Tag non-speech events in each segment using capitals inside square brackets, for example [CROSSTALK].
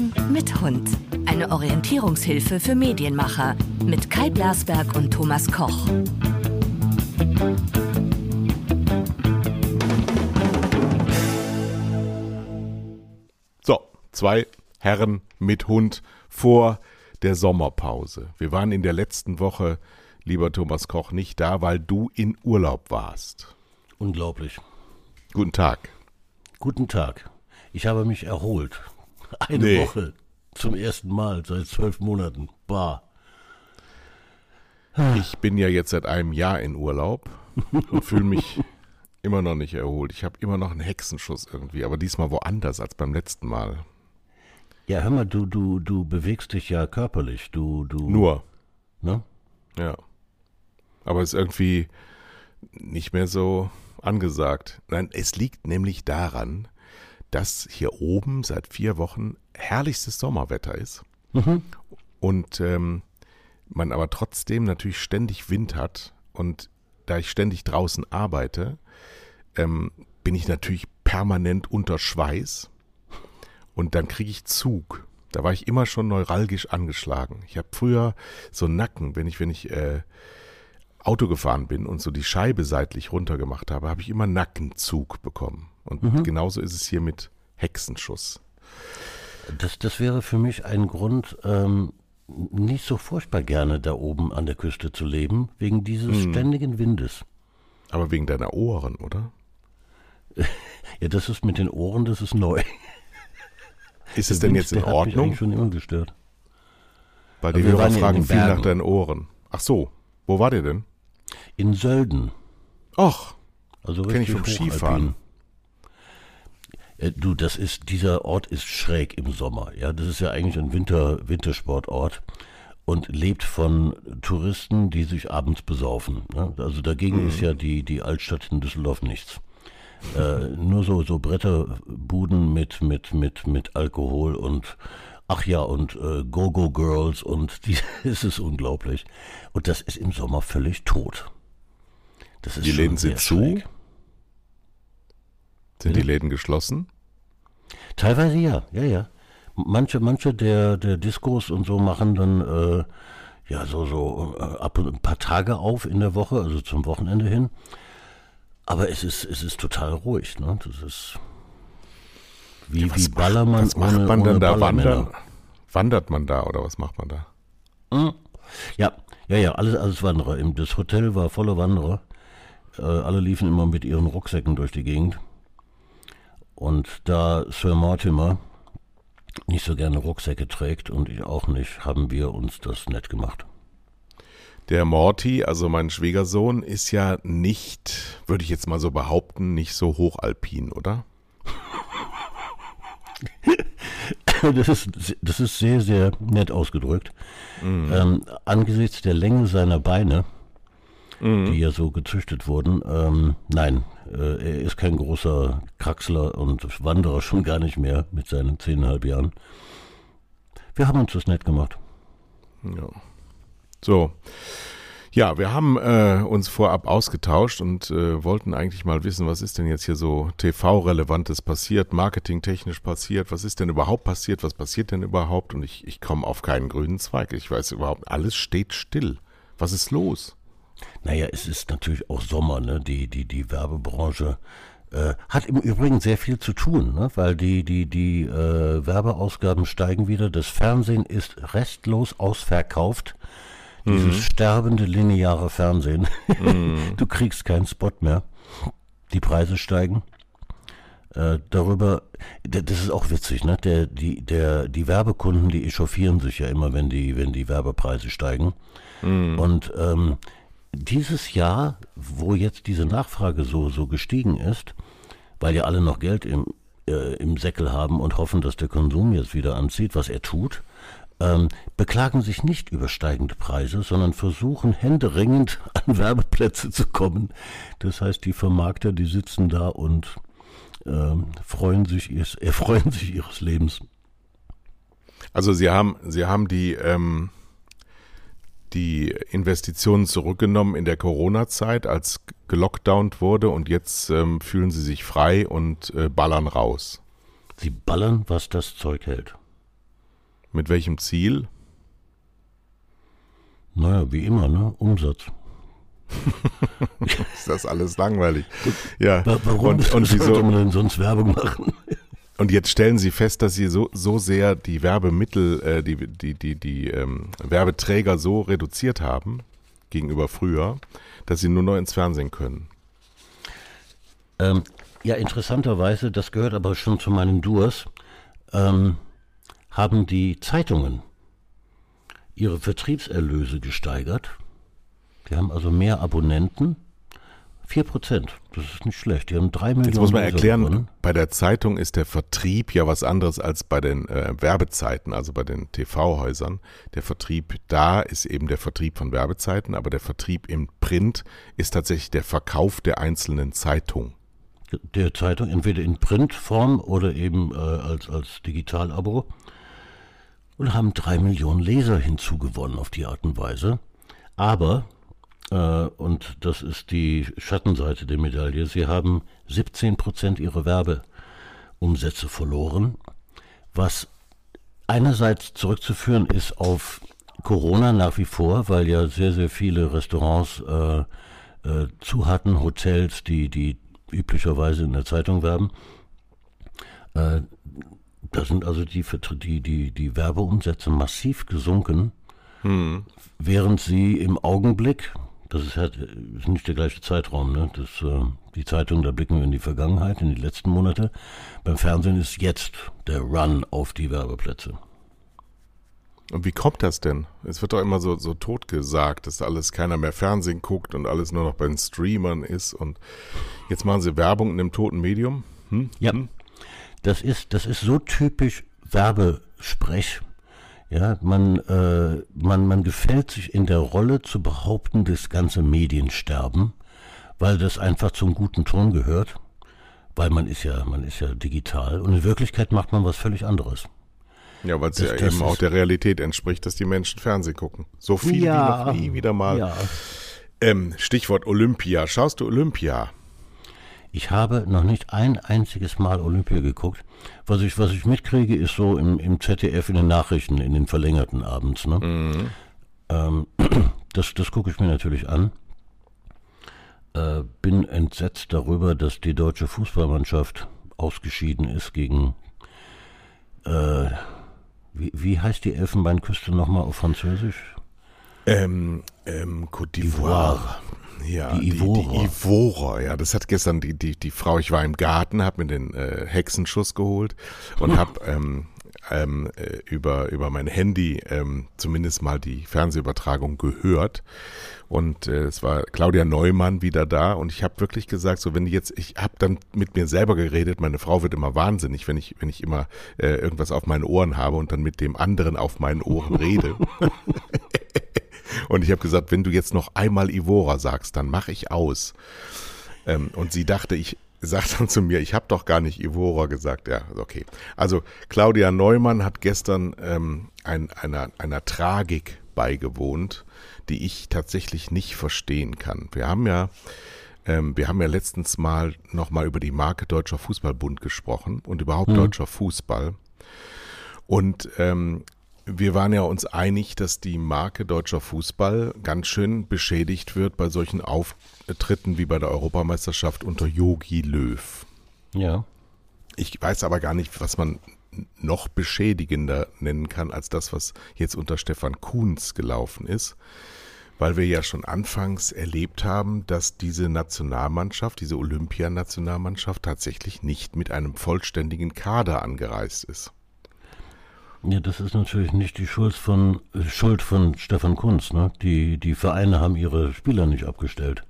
Herren mit Hund. Eine Orientierungshilfe für Medienmacher mit Kai Blasberg und Thomas Koch. So, zwei Herren mit Hund vor der Sommerpause. Wir waren in der letzten Woche, lieber Thomas Koch, nicht da, weil du in Urlaub warst. Unglaublich. Guten Tag. Guten Tag. Ich habe mich erholt. [LAUGHS] Eine Nee. Woche. Zum ersten Mal seit zwölf Monaten. Bah. [SIGHS] Ich bin ja jetzt seit einem Jahr in Urlaub [LAUGHS] und fühle mich immer noch nicht erholt. Ich habe immer noch einen Hexenschuss irgendwie, aber diesmal woanders als beim letzten Mal. Ja, hör mal, du, du, du bewegst dich ja körperlich. Du, du. Nur, Ne? ja. Aber es ist irgendwie nicht mehr so angesagt. Nein, es liegt nämlich daran, dass hier oben seit vier Wochen herrlichstes Sommerwetter ist. Und ähm, man aber trotzdem natürlich ständig Wind hat. Und da ich ständig draußen arbeite, ähm, bin ich natürlich permanent unter Schweiß. Und dann kriege ich Zug. Da war ich immer schon neuralgisch angeschlagen. Ich habe früher so einen Nacken, wenn ich, wenn ich äh, Auto gefahren bin und so die Scheibe seitlich runtergemacht habe, habe ich immer Nackenzug bekommen. Und genauso ist es hier mit Hexenschuss. Das, das wäre für mich ein Grund, ähm, nicht so furchtbar gerne da oben an der Küste zu leben, wegen dieses Mhm. ständigen Windes. Aber wegen deiner Ohren, oder? [LAUGHS] Ja, das ist mit den Ohren, das ist neu. Ist es denn Wind, jetzt in der Hat mich Ordnung? schon immer gestört. Weil die Wir Hörer waren ja in fragen den viel nach deinen Ohren. Ach so, wo war der denn? In Sölden. Och, Also Kenn ich vom. Skifahren. Äh, Du, das ist, dieser Ort ist schräg im Sommer. Ja, das ist ja eigentlich ein Winter, Wintersportort und lebt von Touristen, die sich abends besaufen. Ne? Also dagegen ist ja die, die Altstadt in Düsseldorf nichts. Äh, nur so, so Bretterbuden mit, mit, mit, mit Alkohol und ach ja, und äh, Go-Go-Girls und [LAUGHS] die, es ist unglaublich. Und das ist im Sommer völlig tot. Die Läden sind zu? schräg. Sind die Läden geschlossen? Teilweise ja, ja, ja. Manche, manche der, der Diskos und so machen dann äh, ja so, so äh, ab und ein paar Tage auf in der Woche, also zum Wochenende hin. Aber es ist, es ist total ruhig, ne? Das ist wie, wie Was Ballermann macht, was macht ohne, man ohne dann da? Wandern? Wandert man da oder was macht man da? Ja, ja, ja, alles, alles Wanderer. Das Hotel war voller Wanderer. Äh, alle liefen immer mit ihren Rucksäcken durch die Gegend. Und da Sir Mortimer nicht so gerne Rucksäcke trägt und ich auch nicht, haben wir uns das nett gemacht. Der Morty, also mein Schwiegersohn, ist ja nicht, würde ich jetzt mal so behaupten, nicht so hochalpin, oder? [LAUGHS] Das ist, das ist sehr, sehr nett ausgedrückt. Ähm, angesichts der Länge seiner Beine, die ja so gezüchtet wurden, ähm, nein, er ist kein großer Kraxler und Wanderer schon gar nicht mehr mit seinen zehneinhalb Jahren. Wir haben uns das nett gemacht. Ja. So. Ja, wir haben äh, uns vorab ausgetauscht und äh, wollten eigentlich mal wissen, was ist denn jetzt hier so TV-relevantes passiert, marketingtechnisch passiert, was ist denn überhaupt passiert, was passiert denn überhaupt? Und ich, ich komme auf keinen grünen Zweig. Ich weiß überhaupt, alles steht still. Was ist los? Naja, es ist natürlich auch Sommer, ne? Die, die, die Werbebranche äh, hat im Übrigen sehr viel zu tun, ne? weil die, die, die äh, Werbeausgaben steigen wieder. Das Fernsehen ist restlos ausverkauft. Dieses sterbende lineare Fernsehen. [LAUGHS] du kriegst keinen Spot mehr. Die Preise steigen. Äh, darüber, das ist auch witzig, ne? Der, die, der, die Werbekunden, die echauffieren sich ja immer, wenn die, wenn die Werbepreise steigen. Und ähm, dieses Jahr, wo jetzt diese Nachfrage so, so gestiegen ist, weil ja alle noch Geld im, äh, im Säckel haben und hoffen, dass der Konsum jetzt wieder anzieht, was er tut, ähm, beklagen sich nicht über steigende Preise, sondern versuchen händeringend [LAUGHS] an Werbeplätze zu kommen. Das heißt, die Vermarkter, die sitzen da und ähm, freuen sich [LAUGHS] erfreuen sich ihres Lebens. Also Sie haben, Sie haben die, ähm, die Investitionen zurückgenommen in der Corona-Zeit, als gelockdownt wurde und jetzt ähm, fühlen Sie sich frei und äh, ballern raus. Sie ballern, was das Zeug hält. Mit welchem Ziel? Naja, wie immer, ne? Umsatz. [LAUGHS] ist das alles langweilig? Ja. Warum und, und [LAUGHS] wieso sollte man denn sonst Werbung machen? Und jetzt stellen Sie fest, dass Sie so, so sehr die Werbemittel, äh, die, die, die, die ähm, Werbeträger so reduziert haben gegenüber früher, dass Sie nur noch ins Fernsehen können. Ähm, ja, interessanterweise, das gehört aber schon zu meinen Durs, ähm, haben die Zeitungen ihre Vertriebserlöse gesteigert. Die haben also mehr Abonnenten 4 Prozent, das ist nicht schlecht. Die haben drei Millionen. Jetzt muss man erklären, gewonnen. bei der Zeitung ist der Vertrieb ja was anderes als bei den äh, Werbezeiten, also bei den TV-Häusern. Der Vertrieb da ist eben der Vertrieb von Werbezeiten, aber der Vertrieb im Print ist tatsächlich der Verkauf der einzelnen Zeitung. Der Zeitung, entweder in Printform oder eben äh, als, als Digitalabo. Und haben drei Millionen Leser hinzugewonnen auf die Art und Weise. Aber und das ist die Schattenseite der Medaille. Sie haben 17 Prozent ihrer Werbeumsätze verloren, was einerseits zurückzuführen ist auf Corona nach wie vor, weil ja sehr, sehr viele Restaurants äh, äh, zu hatten, Hotels, die, die üblicherweise in der Zeitung werben. Äh, da sind also die, die, die, die Werbeumsätze massiv gesunken, hm. während sie im Augenblick, das ist halt ist nicht der gleiche Zeitraum. Ne? Das, äh, die Zeitung, da blicken wir in die Vergangenheit, in die letzten Monate. Beim Fernsehen ist jetzt der Run auf die Werbeplätze. Und wie kommt das denn? Es wird doch immer so, so tot gesagt, dass alles keiner mehr Fernsehen guckt und alles nur noch bei den Streamern ist. Und jetzt machen sie Werbung in dem toten Medium? Hm? Ja. Hm? Das ist, das ist so typisch Werbesprech. Ja, man, äh, man, man gefällt sich in der Rolle zu behaupten, das ganze Mediensterben, weil das einfach zum guten Ton gehört, weil man ist ja, man ist ja digital und in Wirklichkeit macht man was völlig anderes. Ja, weil es ja eben auch der Realität entspricht, dass die Menschen Fernsehen gucken. So viel ja, wie noch nie wieder mal. Ja. Ähm, Stichwort Olympia. Schaust du Olympia? Ich habe noch nicht ein einziges Mal Olympia geguckt. Was ich, was ich mitkriege, ist so im, im ZDF in den Nachrichten, in den verlängerten abends. Ne? Mhm. Ähm, [CLEARS THROAT] das das gucke ich mir natürlich an. Äh, bin entsetzt darüber, dass die deutsche Fußballmannschaft ausgeschieden ist gegen. Äh, wie, wie heißt die Elfenbeinküste nochmal auf Französisch? Ähm, ähm, Côte d'Ivoire. Ja, die Ivora. Die, die Ivora, ja, das hat gestern die, die, die Frau, ich war im Garten, habe mir den äh, Hexenschuss geholt und habe [LAUGHS] ähm, ähm, äh, über, über mein Handy ähm, zumindest mal die Fernsehübertragung gehört. Und äh, es war Claudia Neumann wieder da und ich habe wirklich gesagt, so wenn die jetzt, ich habe dann mit mir selber geredet, meine Frau wird immer wahnsinnig, wenn ich, wenn ich immer äh, irgendwas auf meinen Ohren habe und dann mit dem anderen auf meinen Ohren rede. [LAUGHS] Und ich habe gesagt, wenn du jetzt noch einmal Ivora sagst, dann mache ich aus. Ähm, und sie dachte, ich sagt dann zu mir, ich habe doch gar nicht Ivora gesagt. Ja, okay. Also Claudia Neumann hat gestern ähm, ein, einer, einer Tragik beigewohnt, die ich tatsächlich nicht verstehen kann. Wir haben ja ähm, wir haben ja letztens mal nochmal über die Marke Deutscher Fußballbund gesprochen und überhaupt mhm. deutscher Fußball. Und ähm, wir waren ja uns einig, dass die Marke deutscher Fußball ganz schön beschädigt wird bei solchen Auftritten wie bei der Europameisterschaft unter Yogi Löw. Ja. Ich weiß aber gar nicht, was man noch beschädigender nennen kann als das, was jetzt unter Stefan Kuhns gelaufen ist, weil wir ja schon anfangs erlebt haben, dass diese Nationalmannschaft, diese Olympianationalmannschaft tatsächlich nicht mit einem vollständigen Kader angereist ist. Ja, das ist natürlich nicht die Schuld von, Schuld von Stefan Kunz. Ne? Die, die Vereine haben ihre Spieler nicht abgestellt.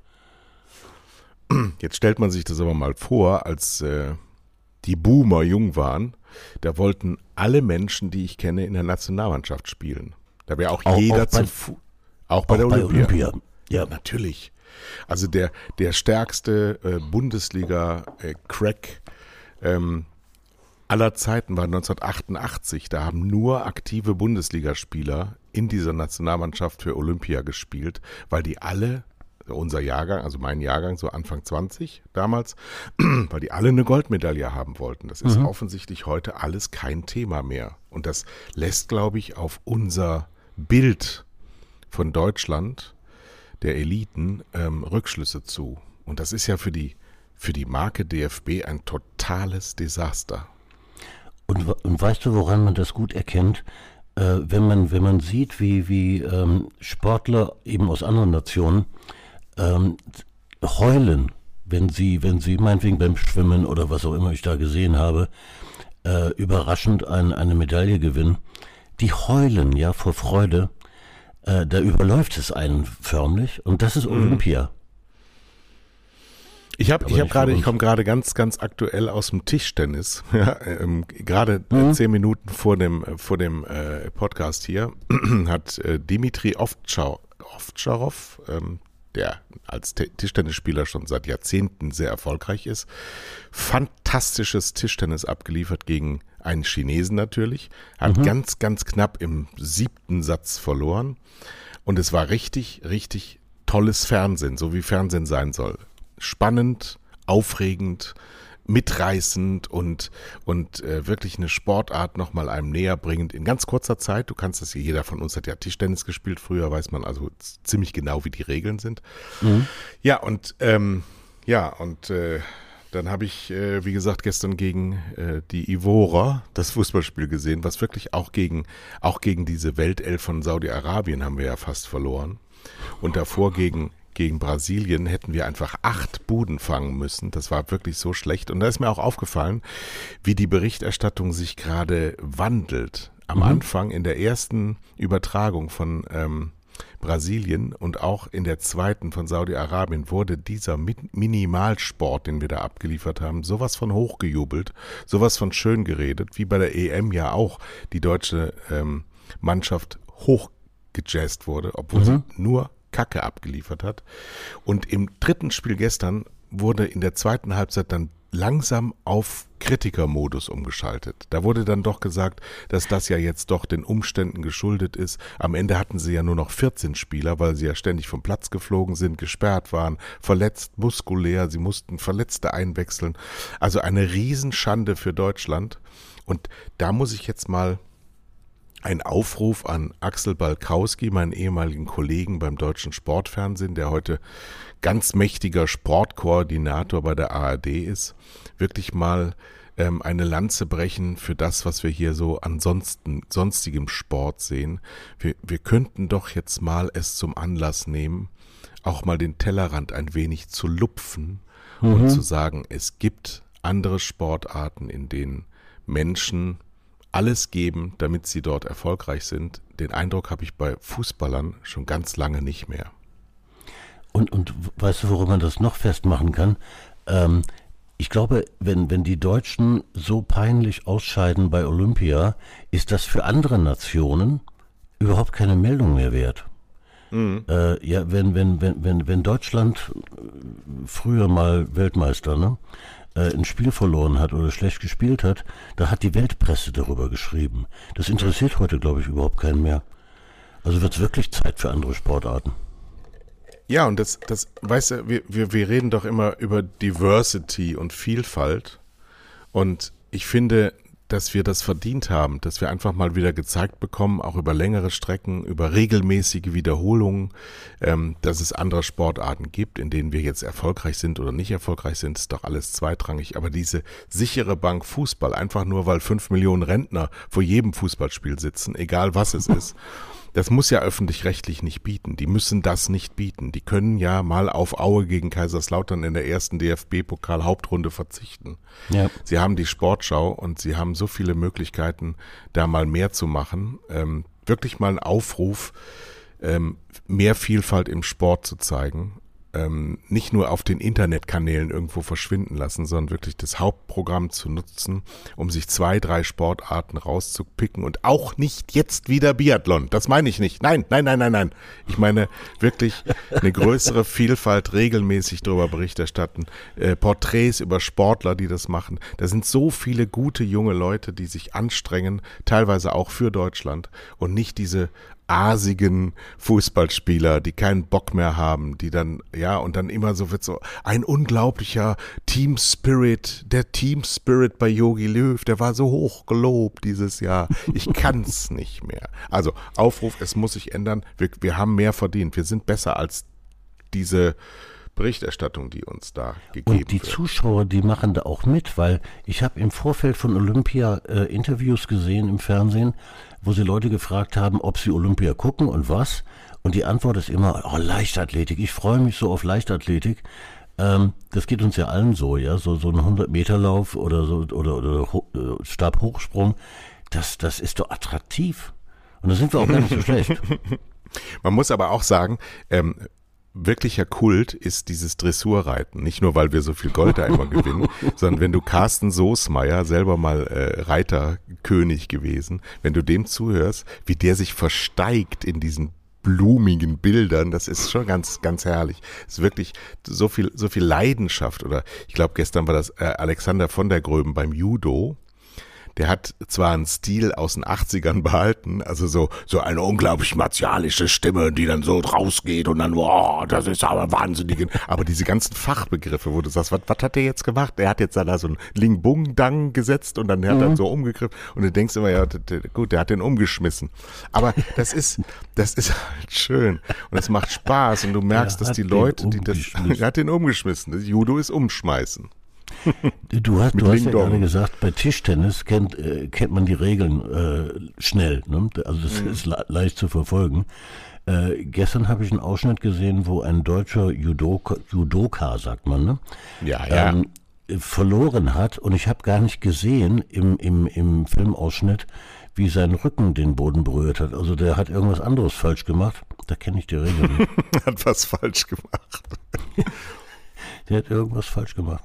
Jetzt stellt man sich das aber mal vor, als äh, die Boomer jung waren, da wollten alle Menschen, die ich kenne, in der Nationalmannschaft spielen. Da wäre auch, auch, jeder auch bei, zu auch bei auch der Olympia. Bei Olympia. Ja, natürlich. Also der der stärkste äh, Bundesliga äh, Crack ähm, aller Zeiten war 1988. Da haben nur aktive Bundesligaspieler in dieser Nationalmannschaft für Olympia gespielt, weil die alle unser Jahrgang, also mein Jahrgang, so Anfang 20 damals, [CLEARS THROAT] weil die alle eine Goldmedaille haben wollten. Das ist mhm. offensichtlich heute alles kein Thema mehr. Und das lässt, glaube ich, auf unser Bild von Deutschland, der Eliten, ähm, Rückschlüsse zu. Und das ist ja für die, für die Marke DFB ein totales Desaster. Und, und weißt du, woran man das gut erkennt? Äh, wenn, man, wenn man sieht, wie, wie ähm, Sportler eben aus anderen Nationen ähm, heulen, wenn sie, wenn sie meinetwegen beim Schwimmen oder was auch immer ich da gesehen habe, äh, überraschend ein, eine Medaille gewinnen, die heulen ja vor Freude. Äh, da überläuft es einen förmlich und das ist mhm. Olympia. Ich habe, ich habe gerade, ich komme gerade ganz, ganz aktuell aus dem Tischtennis. [LAUGHS] Ja, ähm, gerade mhm. zehn Minuten vor dem vor dem äh, Podcast hier [CLEARS THROAT] hat äh, Dimitri Ovtcharov, ähm, der als Tischtennisspieler schon seit Jahrzehnten sehr erfolgreich ist, fantastisches Tischtennis abgeliefert gegen einen Chinesen natürlich, hat mhm. ganz, ganz knapp im siebten Satz verloren und es war richtig, richtig tolles Fernsehen, so wie Fernsehen sein soll spannend, aufregend, mitreißend und, und äh, wirklich eine Sportart nochmal einem näher bringend in ganz kurzer Zeit. Du kannst das hier, jeder von uns hat ja Tischtennis gespielt, früher weiß man also ziemlich genau, wie die Regeln sind. Mhm. Ja, und ähm, ja, und äh, dann habe ich, äh, wie gesagt, gestern gegen äh, die Ivora das Fußballspiel gesehen, was wirklich auch gegen, auch gegen diese Weltelf von Saudi-Arabien haben wir ja fast verloren. Und davor gegen gegen Brasilien hätten wir einfach acht Buden fangen müssen. Das war wirklich so schlecht. Und da ist mir auch aufgefallen, wie die Berichterstattung sich gerade wandelt. Am mhm. Anfang in der ersten Übertragung von ähm, Brasilien und auch in der zweiten von Saudi-Arabien wurde dieser Minimalsport, den wir da abgeliefert haben, sowas von hochgejubelt, sowas von schön geredet, wie bei der EM ja auch die deutsche ähm, Mannschaft hochgejazzt wurde, obwohl mhm. sie nur Kacke abgeliefert hat. Und im dritten Spiel gestern wurde in der zweiten Halbzeit dann langsam auf Kritikermodus umgeschaltet. Da wurde dann doch gesagt, dass das ja jetzt doch den Umständen geschuldet ist. Am Ende hatten sie ja nur noch 14 Spieler, weil sie ja ständig vom Platz geflogen sind, gesperrt waren, verletzt, muskulär, sie mussten Verletzte einwechseln. Also eine Riesenschande für Deutschland. Und da muss ich jetzt mal ein Aufruf an Axel Balkowski, meinen ehemaligen Kollegen beim deutschen Sportfernsehen, der heute ganz mächtiger Sportkoordinator bei der ARD ist, wirklich mal ähm, eine Lanze brechen für das, was wir hier so ansonsten sonstigem Sport sehen. Wir, wir könnten doch jetzt mal es zum Anlass nehmen, auch mal den Tellerrand ein wenig zu lupfen mhm. und zu sagen, es gibt andere Sportarten, in denen Menschen alles geben, damit sie dort erfolgreich sind. Den Eindruck habe ich bei Fußballern schon ganz lange nicht mehr. Und, und weißt du, worum man das noch festmachen kann? Ähm, ich glaube, wenn, wenn die Deutschen so peinlich ausscheiden bei Olympia, ist das für andere Nationen überhaupt keine Meldung mehr wert. Mhm. Äh, ja, wenn, wenn, wenn, wenn, wenn Deutschland früher mal Weltmeister, ne? Äh, ein Spiel verloren hat oder schlecht gespielt hat, da hat die Weltpresse darüber geschrieben. Das interessiert heute, glaube ich, überhaupt keinen mehr. Also wird es wirklich Zeit für andere Sportarten. Ja, und das, das, weißt du, wir, wir, wir reden doch immer über Diversity und Vielfalt. Und ich finde, dass wir das verdient haben, dass wir einfach mal wieder gezeigt bekommen, auch über längere Strecken, über regelmäßige Wiederholungen, ähm, dass es andere Sportarten gibt, in denen wir jetzt erfolgreich sind oder nicht erfolgreich sind, ist doch alles zweitrangig. Aber diese sichere Bank Fußball, einfach nur weil fünf Millionen Rentner vor jedem Fußballspiel sitzen, egal was es ist. Das muss ja öffentlich-rechtlich nicht bieten. Die müssen das nicht bieten. Die können ja mal auf Aue gegen Kaiserslautern in der ersten DFB-Pokal-Hauptrunde verzichten. Ja. Sie haben die Sportschau und sie haben so viele Möglichkeiten, da mal mehr zu machen. Ähm, wirklich mal ein Aufruf, ähm, mehr Vielfalt im Sport zu zeigen ähm, nicht nur auf den Internetkanälen irgendwo verschwinden lassen, sondern wirklich das Hauptprogramm zu nutzen, um sich zwei, drei Sportarten rauszupicken und auch nicht jetzt wieder Biathlon. Das meine ich nicht. Nein, nein, nein, nein, nein. Ich meine wirklich eine größere Vielfalt, regelmäßig darüber Bericht erstatten, äh, Porträts über Sportler, die das machen. Da sind so viele gute junge Leute, die sich anstrengen, teilweise auch für Deutschland und nicht diese asigen Fußballspieler, die keinen Bock mehr haben, die dann, ja, und dann immer so wird so ein unglaublicher Team Spirit, der Team Spirit bei Yogi Löw, der war so hoch gelobt dieses Jahr. Ich kann's [LAUGHS] nicht mehr. Also Aufruf, es muss sich ändern. Wir, wir haben mehr verdient. Wir sind besser als diese Berichterstattung, die uns da gegeben Und die wird. Zuschauer, die machen da auch mit, weil ich habe im Vorfeld von Olympia äh, Interviews gesehen im Fernsehen, wo sie Leute gefragt haben, ob sie Olympia gucken und was. Und die Antwort ist immer, oh, Leichtathletik, ich freue mich so auf Leichtathletik. Ähm, das geht uns ja allen so, ja, so, so ein 100-Meter-Lauf oder so, oder, oder Ho- äh, Stabhochsprung, das, das ist doch attraktiv. Und da sind wir auch gar nicht so [LAUGHS] schlecht. Man muss aber auch sagen, ähm, wirklicher Kult ist dieses Dressurreiten. Nicht nur, weil wir so viel Gold da immer [LAUGHS] gewinnen, sondern wenn du Carsten Soßmeier, selber mal äh, Reiterkönig gewesen, wenn du dem zuhörst, wie der sich versteigt in diesen blumigen Bildern, das ist schon ganz, ganz herrlich. Es ist wirklich so viel, so viel Leidenschaft oder ich glaube, gestern war das äh, Alexander von der Gröben beim Judo. Der hat zwar einen Stil aus den 80ern behalten, also so, so eine unglaublich martialische Stimme, die dann so rausgeht und dann, wow, das ist aber wahnsinnig. Aber diese ganzen Fachbegriffe, wo du sagst, was, was hat der jetzt gemacht? Der hat jetzt da so ein Ling Bung Dang gesetzt und dann hat er so umgegriffen und du denkst immer, ja, gut, der hat den umgeschmissen. Aber das ist, das ist halt schön und es macht Spaß und du merkst, dass die Leute, die das, [LAUGHS] er hat den umgeschmissen. Das Judo ist umschmeißen. [LAUGHS] Du hast, du hast ja gerade gesagt, bei Tischtennis kennt, äh, kennt man die Regeln äh, schnell. Ne? Also das ist le leicht zu verfolgen. Äh, gestern habe ich einen Ausschnitt gesehen, wo ein deutscher Judoka, Judoka sagt man, ne? Ja, ja. ähm, äh, verloren hat und ich habe gar nicht gesehen im, im, im Filmausschnitt, wie sein Rücken den Boden berührt hat. Also der hat irgendwas anderes falsch gemacht. Da kenne ich die Regeln nicht. [LAUGHS] hat was falsch gemacht. [LAUGHS] Der hat irgendwas falsch gemacht.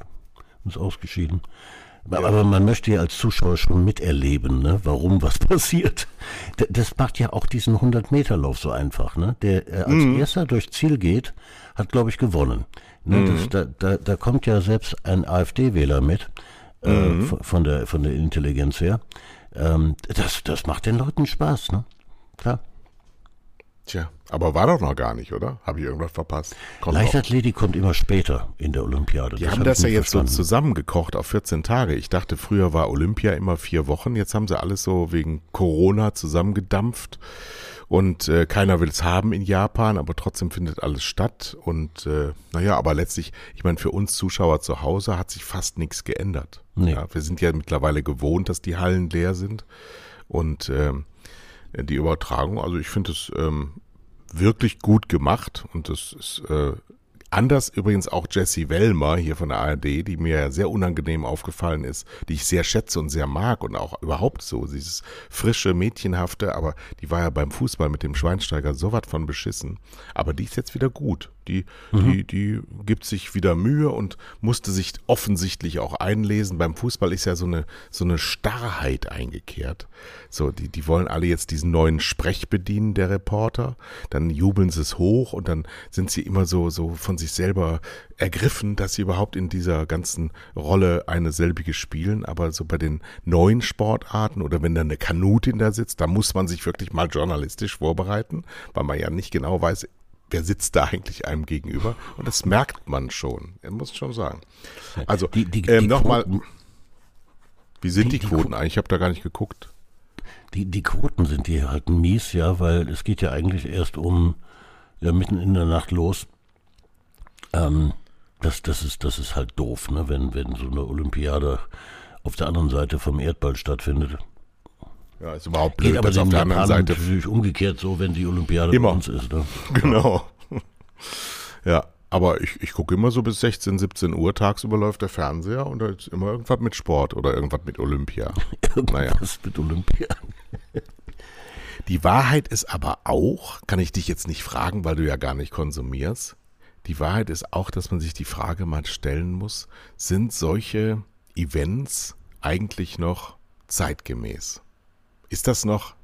Ist ausgeschieden. Aber, aber man möchte ja als Zuschauer schon miterleben, ne? warum [LAUGHS] was passiert. Das macht ja auch diesen 100-Meter-Lauf so einfach. Ne? Der äh, als erster durchs Ziel geht, hat, glaube ich, gewonnen. Ne? Das, da, da, da kommt ja selbst ein AfD-Wähler mit, äh, von, von, der, von der Intelligenz her. Ähm, das, das macht den Leuten Spaß, ne? Klar. Tja, aber war doch noch gar nicht, oder? Habe ich irgendwas verpasst? Kommt. Leichtathletik kommt immer später in der Olympiade. Die hab haben das ja jetzt so verstanden. zusammengekocht auf 14 Tage. Ich dachte, früher war Olympia immer vier Wochen. Jetzt haben sie alles so wegen Corona zusammengedampft. Und äh, keiner will es haben in Japan, aber trotzdem findet alles statt. Und äh, naja, aber letztlich, ich meine, für uns Zuschauer zu Hause hat sich fast nichts geändert. Nee. Ja, wir sind ja mittlerweile gewohnt, dass die Hallen leer sind. Und ähm, die Übertragung, also ich finde es ähm, wirklich gut gemacht und das ist äh, anders übrigens auch Jessie Wellmer hier von der ARD, die mir sehr unangenehm aufgefallen ist, die ich sehr schätze und sehr mag und auch überhaupt so, dieses frische, mädchenhafte, aber die war ja beim Fußball mit dem Schweinsteiger so was von beschissen. Aber die ist jetzt wieder gut. Die, die, die gibt sich wieder Mühe und musste sich offensichtlich auch einlesen. Beim Fußball ist ja so eine, so eine Starrheit eingekehrt. So, die, die wollen alle jetzt diesen neuen Sprech bedienen, der Reporter. Dann jubeln sie es hoch und dann sind sie immer so, so von sich selber ergriffen, dass sie überhaupt in dieser ganzen Rolle eine selbige spielen. Aber so bei den neuen Sportarten oder wenn dann eine Kanutin da sitzt, da muss man sich wirklich mal journalistisch vorbereiten, weil man ja nicht genau weiß, wer sitzt da eigentlich einem gegenüber. Und das merkt man schon. Ich muss schon sagen. Also, Die- die- ähm, nochmal, wie sind die, die- die Quoten eigentlich? Ich habe da gar nicht geguckt. Die, die Quoten sind hier halt mies, ja, weil es geht ja eigentlich erst um ja, mitten in der Nacht los. Ähm, das, das, ist, das ist halt doof, ne, wenn, wenn so eine Olympiade auf der anderen Seite vom Erdball stattfindet. Ja, ist überhaupt Geht blöd, aber dass auf der anderen Japanern Seite natürlich umgekehrt so, wenn die Olympiade Immer. bei uns ist. Ne? [LAUGHS] Genau. [LAUGHS] Ja, aber ich, ich gucke immer so bis 16, 17 Uhr tagsüber läuft der Fernseher und da ist immer irgendwas mit Sport oder irgendwas mit Olympia. [LAUGHS] Naja. Mit Olympia. Die Wahrheit ist aber auch, kann ich dich jetzt nicht fragen, weil du ja gar nicht konsumierst. Die Wahrheit ist auch, dass man sich die Frage mal stellen muss, sind solche Events eigentlich noch zeitgemäß? Ist das noch,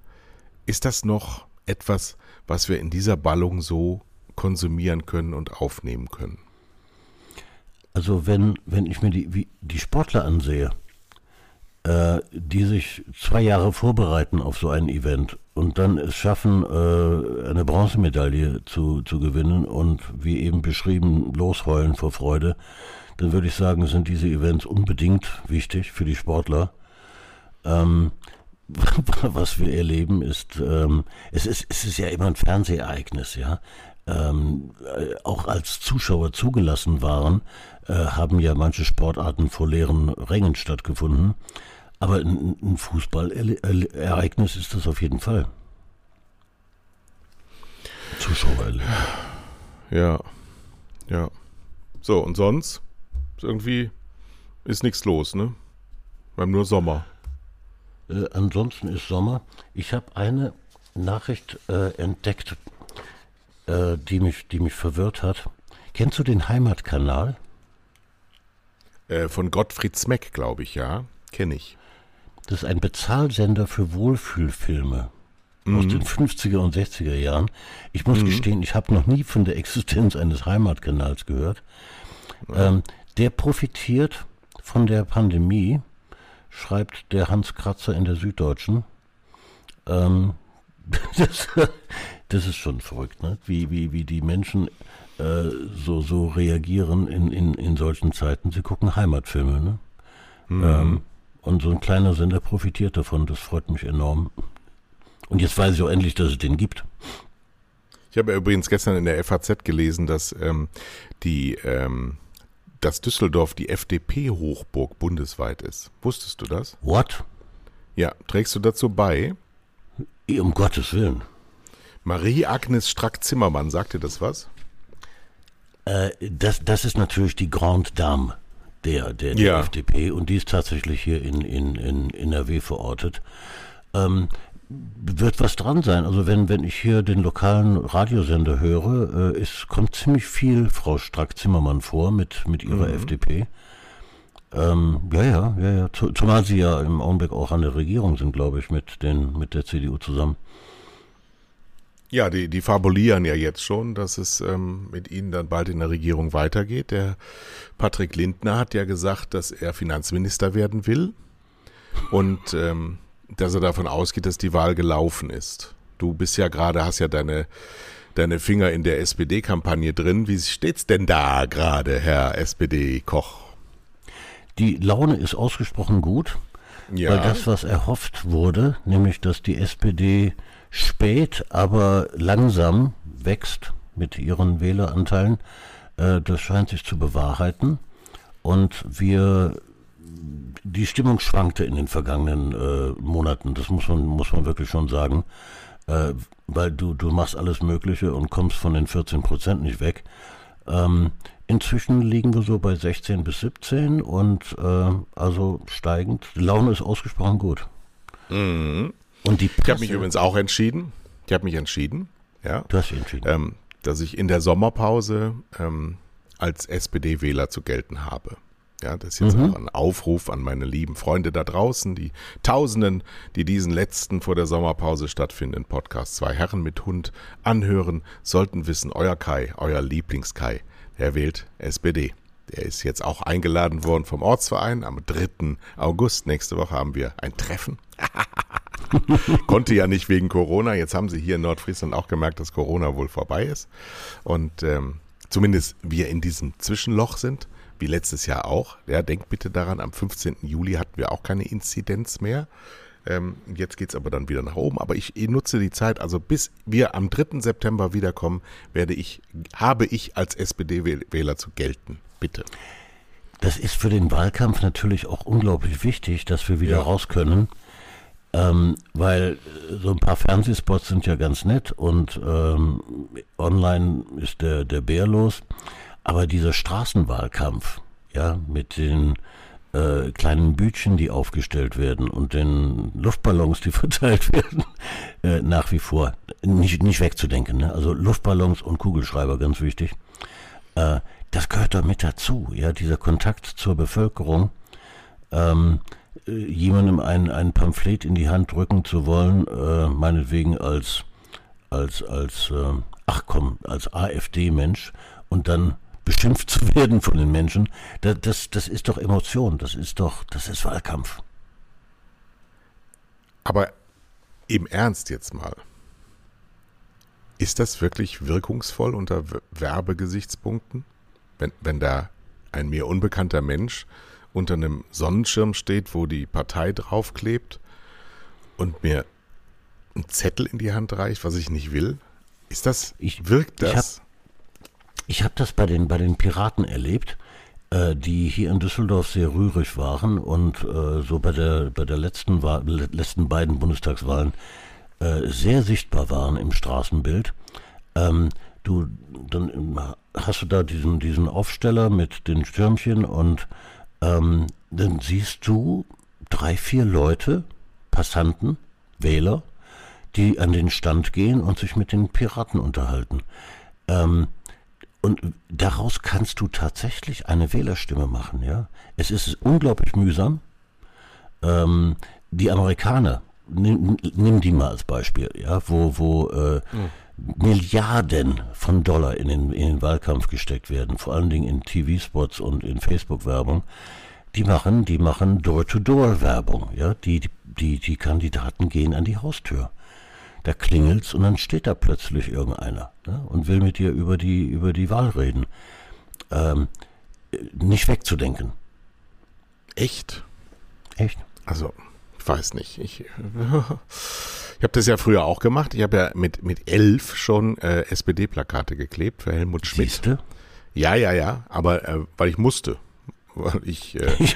ist das noch etwas, was wir in dieser Ballung so konsumieren können und aufnehmen können? Also wenn, wenn ich mir die, die Sportler ansehe, äh, die sich zwei Jahre vorbereiten auf so ein Event und dann es schaffen, äh, eine Bronzemedaille zu, zu gewinnen und wie eben beschrieben, losheulen vor Freude, dann würde ich sagen, sind diese Events unbedingt wichtig für die Sportler. Ähm, [LAUGHS] was wir erleben, ist, ähm, es ist, es ist ja immer ein Fernsehereignis, ja. Ähm, äh, auch als Zuschauer zugelassen waren, äh, haben ja manche Sportarten vor leeren Rängen stattgefunden. Aber ein, ein Fußballereignis ist das auf jeden Fall. Zuschauer. Ja, ja. So, und sonst? Irgendwie ist nichts los, ne? Wir haben nur Sommer. Äh, ansonsten ist Sommer. Ich habe eine Nachricht äh, entdeckt, äh, die, mich, die mich verwirrt hat. Kennst du den Heimatkanal? Äh, von Gottfried Smeck, glaube ich, ja. Kenne ich. Das ist ein Bezahlsender für Wohlfühlfilme mhm. aus den 50er und 60er Jahren. Ich muss mhm. gestehen, ich habe noch nie von der Existenz eines Heimatkanals gehört. Ähm, der profitiert von der Pandemie, schreibt der Hans Kratzer in der Süddeutschen. Ähm, [LAUGHS] das, das, ist schon verrückt, ne? wie, wie, wie die Menschen äh, so, so reagieren in, in, in solchen Zeiten. Sie gucken Heimatfilme. Ne? Mhm. Ähm, und so ein kleiner Sender profitiert davon. Das freut mich enorm. Und jetzt weiß ich auch endlich, dass es den gibt. Ich habe übrigens gestern in der FAZ gelesen, dass ähm, die ähm, dass Düsseldorf die FDP-Hochburg bundesweit ist. Wusstest du das? What? Ja, trägst du dazu bei? Um Gottes Willen. Marie-Agnes Strack-Zimmermann, sagt dir das was? Äh, das, das ist natürlich die Grande Dame der, der, der ja. FDP und die ist tatsächlich hier in, in, in NRW verortet. Ähm, wird was dran sein. Also wenn, wenn ich hier den lokalen Radiosender höre, äh, es kommt ziemlich viel Frau Strack-Zimmermann vor mit, mit ihrer mhm. FDP. Ähm, ja, ja, ja, ja. Zumal sie ja im Augenblick auch an der Regierung sind, glaube ich, mit, den, mit der CDU zusammen. Ja, die, die fabulieren ja jetzt schon, dass es ähm, mit ihnen dann bald in der Regierung weitergeht. Der Patrick Lindner hat ja gesagt, dass er Finanzminister werden will und ähm, dass er davon ausgeht, dass die Wahl gelaufen ist. Du bist ja gerade, hast ja deine, deine Finger in der SPD-Kampagne drin. Wie steht's denn da gerade, Herr SPD-Koch? Die Laune ist ausgesprochen gut, ja. weil das, was erhofft wurde, nämlich dass die SPD spät, aber langsam wächst mit ihren Wähleranteilen. Äh, das scheint sich zu bewahrheiten. Und wir, die Stimmung schwankte in den vergangenen äh, Monaten. Das muss man, muss man wirklich schon sagen. Äh, weil du, du machst alles Mögliche und kommst von den 14 Prozent nicht weg. Ähm, inzwischen liegen wir so bei 16 bis 17 und äh, also steigend. Die Laune ist ausgesprochen gut. Mhm. Und die Presse, ich habe mich übrigens auch entschieden. Ich habe mich entschieden. Ja. Du hast dich entschieden. Ähm, dass ich in der Sommerpause ähm, als SPD-Wähler zu gelten habe. Ja, das ist jetzt mhm. auch ein Aufruf an meine lieben Freunde da draußen, die Tausenden, die diesen letzten vor der Sommerpause stattfindenden Podcast Zwei Herren mit Hund anhören, sollten wissen, euer Kai, euer Lieblingskai, der wählt SPD. Der ist jetzt auch eingeladen worden vom Ortsverein. Am 3. August, nächste Woche, haben wir ein Treffen. [LAUGHS] Konnte ja nicht wegen Corona. Jetzt haben sie hier in Nordfriesland auch gemerkt, dass Corona wohl vorbei ist. Und ähm, zumindest wir in diesem Zwischenloch sind, wie letztes Jahr auch. Ja, denkt bitte daran, am 15. Juli hatten wir auch keine Inzidenz mehr. Ähm, jetzt geht es aber dann wieder nach oben. Aber ich, nutze die Zeit, also bis wir am 3. September wiederkommen, werde ich, habe ich als SPD-Wähler zu gelten. Bitte. Das ist für den Wahlkampf natürlich auch unglaublich wichtig, dass wir wieder ja. raus können. Ähm, weil so ein paar Fernsehspots sind ja ganz nett und ähm, online ist der, der Bär los. Aber dieser Straßenwahlkampf, ja, mit den äh, kleinen Bütchen, die aufgestellt werden und den Luftballons, die [LAUGHS] verteilt werden, äh, nach wie vor nicht, nicht wegzudenken. Ne? Also Luftballons und Kugelschreiber, ganz wichtig. Äh, das gehört doch mit dazu, ja, dieser Kontakt zur Bevölkerung. Ähm, äh, jemandem ein, ein Pamphlet in die Hand drücken zu wollen, äh, meinetwegen als, als, als, äh, ach komm, als AfD-Mensch und dann beschimpft zu werden von den Menschen, das, das, das ist doch Emotion, das ist doch, das ist Wahlkampf. Aber im Ernst jetzt mal. Ist das wirklich wirkungsvoll unter Werbegesichtspunkten? Wenn, wenn da ein mir unbekannter Mensch unter einem Sonnenschirm steht, wo die Partei draufklebt und mir einen Zettel in die Hand reicht, was ich nicht will? Ist das, Ich- wirkt das? Ich habe das bei den, bei den Piraten erlebt, äh, die hier in Düsseldorf sehr rührig waren und äh, so bei der, bei der letzten, letzten beiden Bundestagswahlen äh, sehr sichtbar waren im Straßenbild. Ähm, du, dann hast du da diesen, diesen Aufsteller mit den Stürmchen und ähm, dann siehst du drei, vier Leute, Passanten, Wähler, die an den Stand gehen und sich mit den Piraten unterhalten. Ähm, und daraus kannst du tatsächlich eine Wählerstimme machen, ja. Es ist unglaublich mühsam. Ähm, die Amerikaner, nimm, nimm die mal als Beispiel, ja, wo, wo äh, Milliarden von Dollar in den, in den Wahlkampf gesteckt werden, vor allen Dingen in TV-Spots und in Facebook-Werbung. Die machen, die machen Door-to-Door-Werbung, ja. Die, die, die Kandidaten gehen an die Haustür da klingelt's und dann steht da plötzlich irgendeiner ne, und will mit dir über die, über die Wahl reden. Ähm, äh, nicht wegzudenken. Echt? Echt? Also, ich weiß nicht. Ich, [LAUGHS] ich habe das ja früher auch gemacht. Ich habe ja mit, mit elf schon äh, SPD-Plakate geklebt für Helmut Schmidt. Siehste? Ja, ja, ja, aber äh, weil ich musste. Weil ich, äh, [LAUGHS]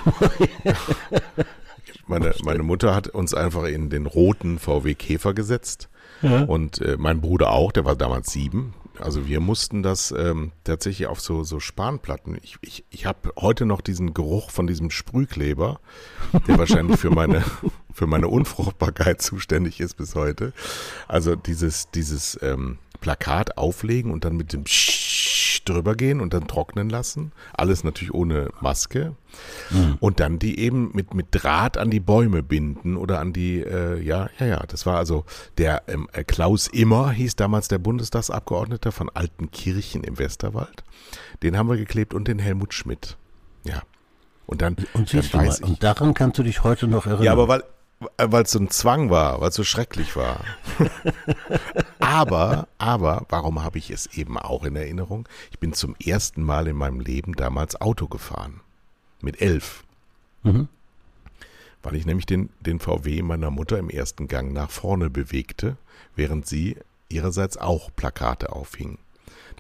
[LAUGHS] meine, meine Mutter hat uns einfach in den roten VW Käfer gesetzt. Und äh, mein Bruder auch, der war damals sieben. Also wir mussten das ähm, tatsächlich auf so, so Spanplatten. Ich, ich, ich habe heute noch diesen Geruch von diesem Sprühkleber, der wahrscheinlich für meine, [LAUGHS] für meine Unfruchtbarkeit zuständig ist bis heute. Also dieses, dieses ähm, Plakat auflegen und dann mit dem drüber gehen und dann trocknen lassen. Alles natürlich ohne Maske. Und dann die eben mit, mit Draht an die Bäume binden oder an die, äh, ja, ja, ja. Das war also der ähm, äh, Klaus Immer, hieß damals der Bundestagsabgeordneter von Altenkirchen im Westerwald. Den haben wir geklebt und den Helmut Schmidt. Ja. Und dann, Und dann mal, weiß ich. und daran kannst du dich heute noch erinnern. Ja, aber weil weil es so ein Zwang war, weil es so schrecklich war. [LAUGHS] aber, aber, warum habe ich es eben auch in Erinnerung? Ich bin zum ersten Mal in meinem Leben damals Auto gefahren. Mit elf. Mhm. Weil ich nämlich den, den VW meiner Mutter im ersten Gang nach vorne bewegte, während sie ihrerseits auch Plakate aufhing.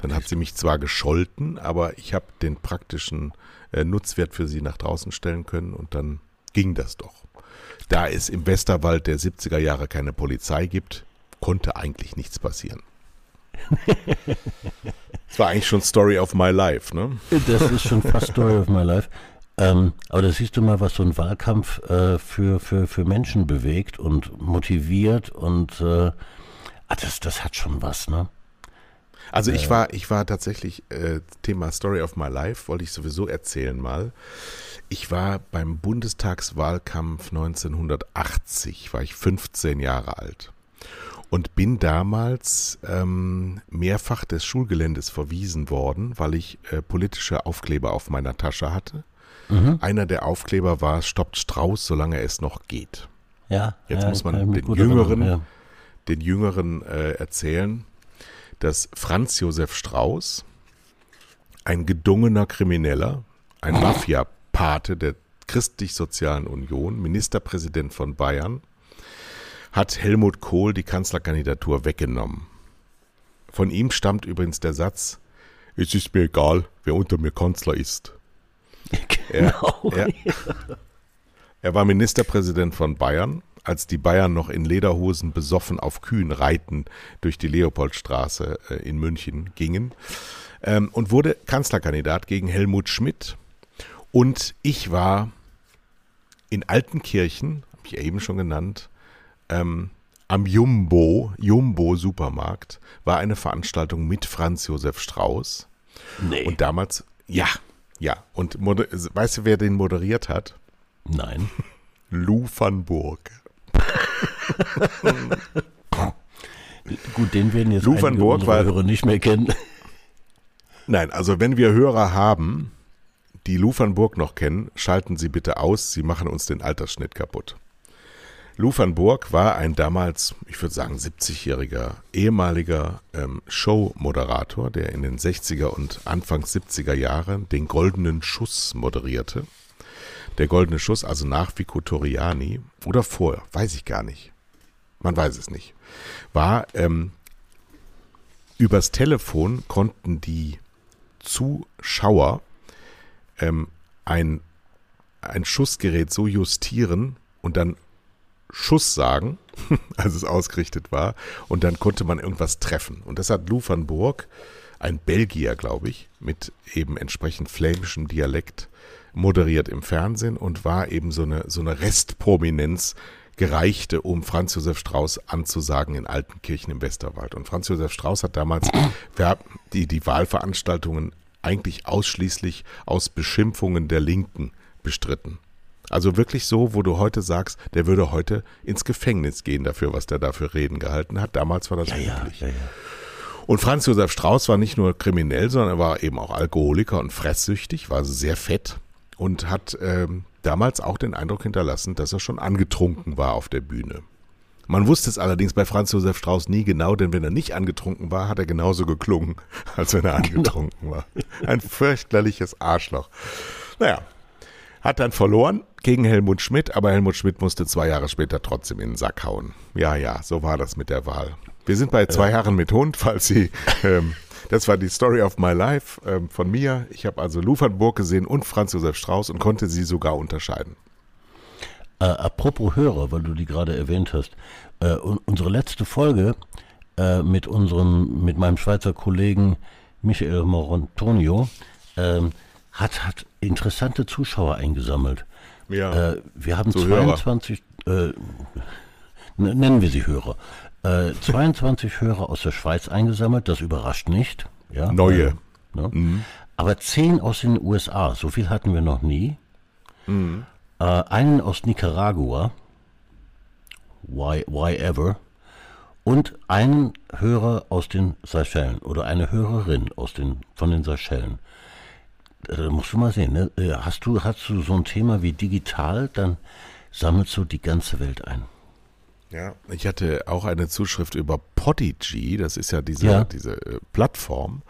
Dann hat sie mich zwar gescholten, aber ich habe den praktischen äh, Nutzwert für sie nach draußen stellen können und dann ging das doch. Da es im Westerwald der 70er Jahre keine Polizei gibt, konnte eigentlich nichts passieren. [LAUGHS] Das war eigentlich schon Story of my life, ne? Das ist schon fast Story of my life. Ähm, aber da siehst du mal, was so ein Wahlkampf äh, für, für, für Menschen bewegt und motiviert und äh, ah, das, das hat schon was, ne? Also ich war, ich war tatsächlich, äh, Thema Story of my life, wollte ich sowieso erzählen mal. Ich war beim Bundestagswahlkampf 1980, war ich 15 Jahre alt und bin damals ähm, mehrfach des Schulgeländes verwiesen worden, weil ich äh, politische Aufkleber auf meiner Tasche hatte. Einer der Aufkleber war Stoppt Strauß, solange es noch geht. Ja. Jetzt ja, muss man den Jüngeren- erinnern, den Jüngeren äh, erzählen, dass Franz Josef Strauß, ein gedungener Krimineller, ein Mafia-Pate der Christlich-Sozialen Union, Ministerpräsident von Bayern, hat Helmut Kohl die Kanzlerkandidatur weggenommen. Von ihm stammt übrigens der Satz, es ist mir egal, wer unter mir Kanzler ist. [LAUGHS] Genau. er, er [LAUGHS] war Ministerpräsident von Bayern, als die Bayern noch in Lederhosen besoffen auf Kühen reiten durch die Leopoldstraße äh, in München gingen ähm, und wurde Kanzlerkandidat gegen Helmut Schmidt. Und ich war in Altenkirchen, habe ich ja eben schon genannt, ähm, am Jumbo, Jumbo Supermarkt, war eine Veranstaltung mit Franz Josef Strauß. Nee. Und damals, ja, ja. Und weißt du, wer den moderiert hat? Nein. Lou van Burg. Gut, den werden jetzt Lou van Burg war- Hörer nicht mehr kennen. Nein, also wenn wir Hörer haben, die Lou van Burg noch kennen, schalten Sie bitte aus. Sie machen uns den Altersschnitt kaputt. Lou van Burg war ein damals, ich würde sagen, 70-jähriger ehemaliger ähm, Show-Moderator, der in den 60er und Anfang 70er Jahren den Goldenen Schuss moderierte. Der Goldene Schuss, also nach Vico Toriani oder vorher, weiß ich gar nicht. Man weiß es nicht. War ähm, übers Telefon konnten die Zuschauer ähm, ein, ein Schussgerät so justieren und dann Schuss sagen, [LAUGHS] als es ausgerichtet war, und dann konnte man irgendwas treffen. Und das hat Lou van Burg, ein Belgier, glaube ich, mit eben entsprechend flämischem Dialekt moderiert im Fernsehen und war eben so eine, so eine Restprominenz, gereichte, um Franz Josef Strauß anzusagen in Altenkirchen im Westerwald. Und Franz Josef Strauß hat damals [CLEARS THROAT] die, die Wahlveranstaltungen eigentlich ausschließlich aus Beschimpfungen der Linken bestritten. Also wirklich so, wo du heute sagst, der würde heute ins Gefängnis gehen dafür, was der da für Reden gehalten hat. Damals war das ja, üblich. Ja, ja, und Franz Josef Strauß war nicht nur kriminell, sondern er war eben auch Alkoholiker und fresssüchtig, war sehr fett und hat ähm, damals auch den Eindruck hinterlassen, dass er schon angetrunken war auf der Bühne. Man wusste es allerdings bei Franz Josef Strauß nie genau, denn wenn er nicht angetrunken war, hat er genauso geklungen, [LAUGHS] als wenn er angetrunken war. Ein fürchterliches Arschloch. Naja, hat dann verloren gegen Helmut Schmidt, aber Helmut Schmidt musste zwei Jahre später trotzdem in den Sack hauen. Ja, ja, so war das mit der Wahl. Wir sind bei zwei Herren mit Hund, falls Sie. Ähm, [LAUGHS] das war die Story of my life ähm, von mir. Ich habe also Burg gesehen und Franz Josef Strauß und konnte sie sogar unterscheiden. Äh, apropos Hörer, weil du die gerade erwähnt hast. Äh, unsere letzte Folge äh, mit unserem, mit meinem Schweizer Kollegen Michael Morontonio ähm, hat, hat interessante Zuschauer eingesammelt. Ja, äh, wir haben 22, äh, nennen wir sie Hörer, 22 äh, Hörer aus der Schweiz eingesammelt, das überrascht nicht. Ja, Neue. Ne? Mhm. Aber 10 aus den USA, so viel hatten wir noch nie. Mhm. Äh, einen aus Nicaragua, why, why ever, und einen Hörer aus den Seychellen oder eine Hörerin aus den, von den Seychellen. Äh, da musst du mal sehen, ne? Äh, hast, du, hast du so ein Thema wie digital, dann sammelst du die ganze Welt ein. Ja, ich hatte auch eine Zuschrift über Podigy, das ist ja diese, ja. diese äh, Plattform,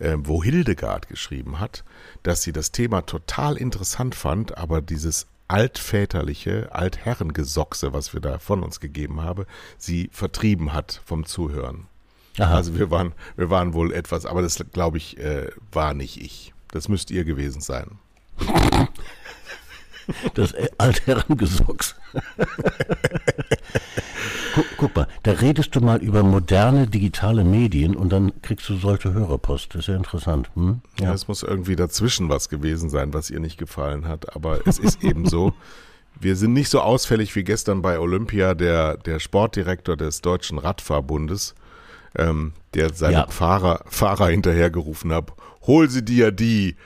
äh, wo Hildegard geschrieben hat, dass sie das Thema total interessant fand, aber dieses altväterliche, altherrengesochse, was wir da von uns gegeben haben, sie vertrieben hat vom Zuhören. Aha. Also wir waren, wir waren wohl etwas, aber das glaube ich, äh, war nicht ich. Das müsst ihr gewesen sein. [LAUGHS] Das Altherrengesocks. [LAUGHS] guck, guck, mal, da redest du mal über moderne digitale Medien und dann kriegst du solche Hörerpost. Das ist ja interessant. Hm? Ja. es muss irgendwie dazwischen was gewesen sein, was ihr nicht gefallen hat. Aber es ist [LAUGHS] eben so. Wir sind nicht so ausfällig wie gestern bei Olympia der, der Sportdirektor des Deutschen Radfahrbundes, ähm, der seine ja. Fahrer, Fahrer hinterhergerufen hat, hol sie dir die.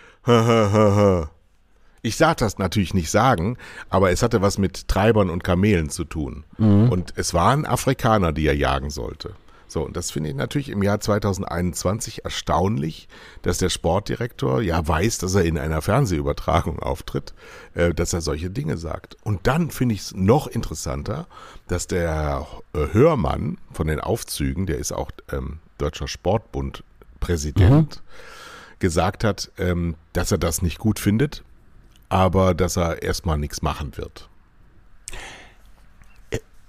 Ich sag das natürlich nicht sagen, aber es hatte was mit Treibern und Kamelen zu tun. Mhm. Und es waren Afrikaner, die er jagen sollte. So, und das finde ich natürlich im Jahr 2021 erstaunlich, dass der Sportdirektor ja weiß, dass er in einer Fernsehübertragung auftritt, äh, dass er solche Dinge sagt. Und dann finde ich es noch interessanter, dass der äh, Hörmann von den Aufzügen, der ist auch ähm, Deutscher Sportbund Präsident, mhm. gesagt hat, ähm, dass er das nicht gut findet, aber dass er erstmal nichts machen wird.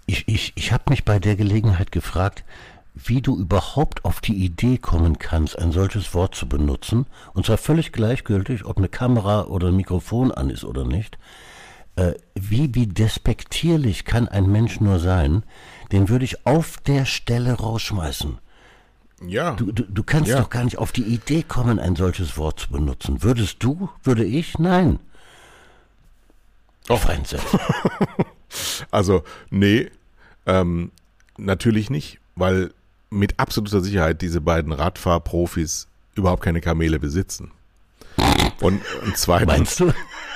Ich, ich, ich habe mich bei der Gelegenheit gefragt, wie du überhaupt auf die Idee kommen kannst, ein solches Wort zu benutzen, und zwar völlig gleichgültig, ob eine Kamera oder ein Mikrofon an ist oder nicht. Äh, wie, wie despektierlich kann ein Mensch nur sein, den würde ich auf der Stelle rausschmeißen. Ja. Du, du, du kannst ja. doch gar nicht auf die Idee kommen, ein solches Wort zu benutzen. Würdest du? Würde ich? Nein. Oh. [LAUGHS] also, nee, ähm, natürlich nicht, weil mit absoluter Sicherheit diese beiden Radfahrprofis überhaupt keine Kamele besitzen. Und, und zweitens. Meinst du?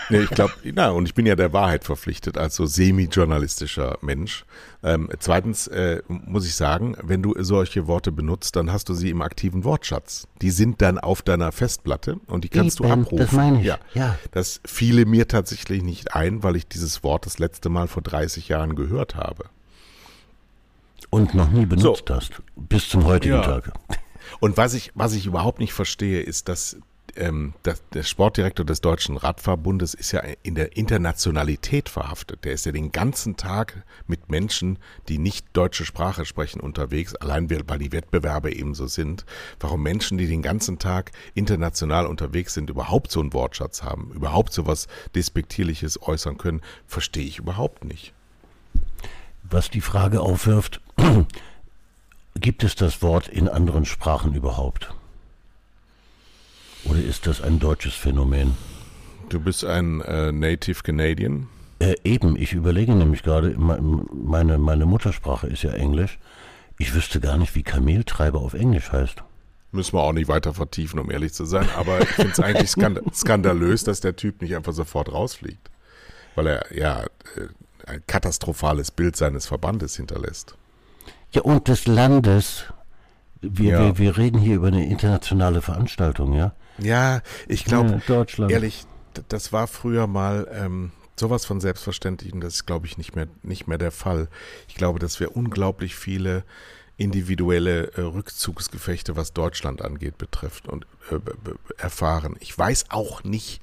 Nee, ich glaube, na, und ich bin ja der Wahrheit verpflichtet als so semi-journalistischer Mensch. Ähm, zweitens äh, muss ich sagen, wenn du solche Worte benutzt, dann hast du sie im aktiven Wortschatz. Die sind dann auf deiner Festplatte und die kannst Eben, du abrufen. das meine ich, Ja. ja. Das fiele mir tatsächlich nicht ein, weil ich dieses Wort das letzte Mal vor 30 Jahren gehört habe. Und noch nie benutzt hast. Bis zum heutigen Ja. Tag. Und was ich, was ich überhaupt nicht verstehe, ist, dass, ähm, dass der Sportdirektor des Deutschen Radverbundes ist ja in der Internationalität verhaftet. Der ist ja den ganzen Tag mit Menschen, die nicht deutsche Sprache sprechen, unterwegs, allein weil die Wettbewerbe eben so sind. Warum Menschen, die den ganzen Tag international unterwegs sind, überhaupt so einen Wortschatz haben, überhaupt so was Despektierliches äußern können, verstehe ich überhaupt nicht. Was die Frage aufwirft, [CLEARS THROAT] gibt es das Wort in anderen Sprachen überhaupt? Oder ist das ein deutsches Phänomen? Du bist ein äh, Native Canadian. Äh, eben, ich überlege nämlich gerade, me- meine, meine Muttersprache ist ja Englisch. Ich wüsste gar nicht, wie Kameltreiber auf Englisch heißt. Müssen wir auch nicht weiter vertiefen, um ehrlich zu sein. Aber ich finde es eigentlich skand [LAUGHS] skandalös, dass der Typ nicht einfach sofort rausfliegt. Weil er ja äh, ein katastrophales Bild seines Verbandes hinterlässt. Ja, und des Landes. Wir, Ja. wir, wir reden hier über eine internationale Veranstaltung, ja? Ja, ich glaube, Ja, Deutschland. ehrlich, das war früher mal ähm, sowas von selbstverständlich und das ist, glaube ich, nicht mehr, nicht mehr der Fall. Ich glaube, dass wir unglaublich viele individuelle äh, Rückzugsgefechte, was Deutschland angeht, betrifft und äh, erfahren. Ich weiß auch nicht,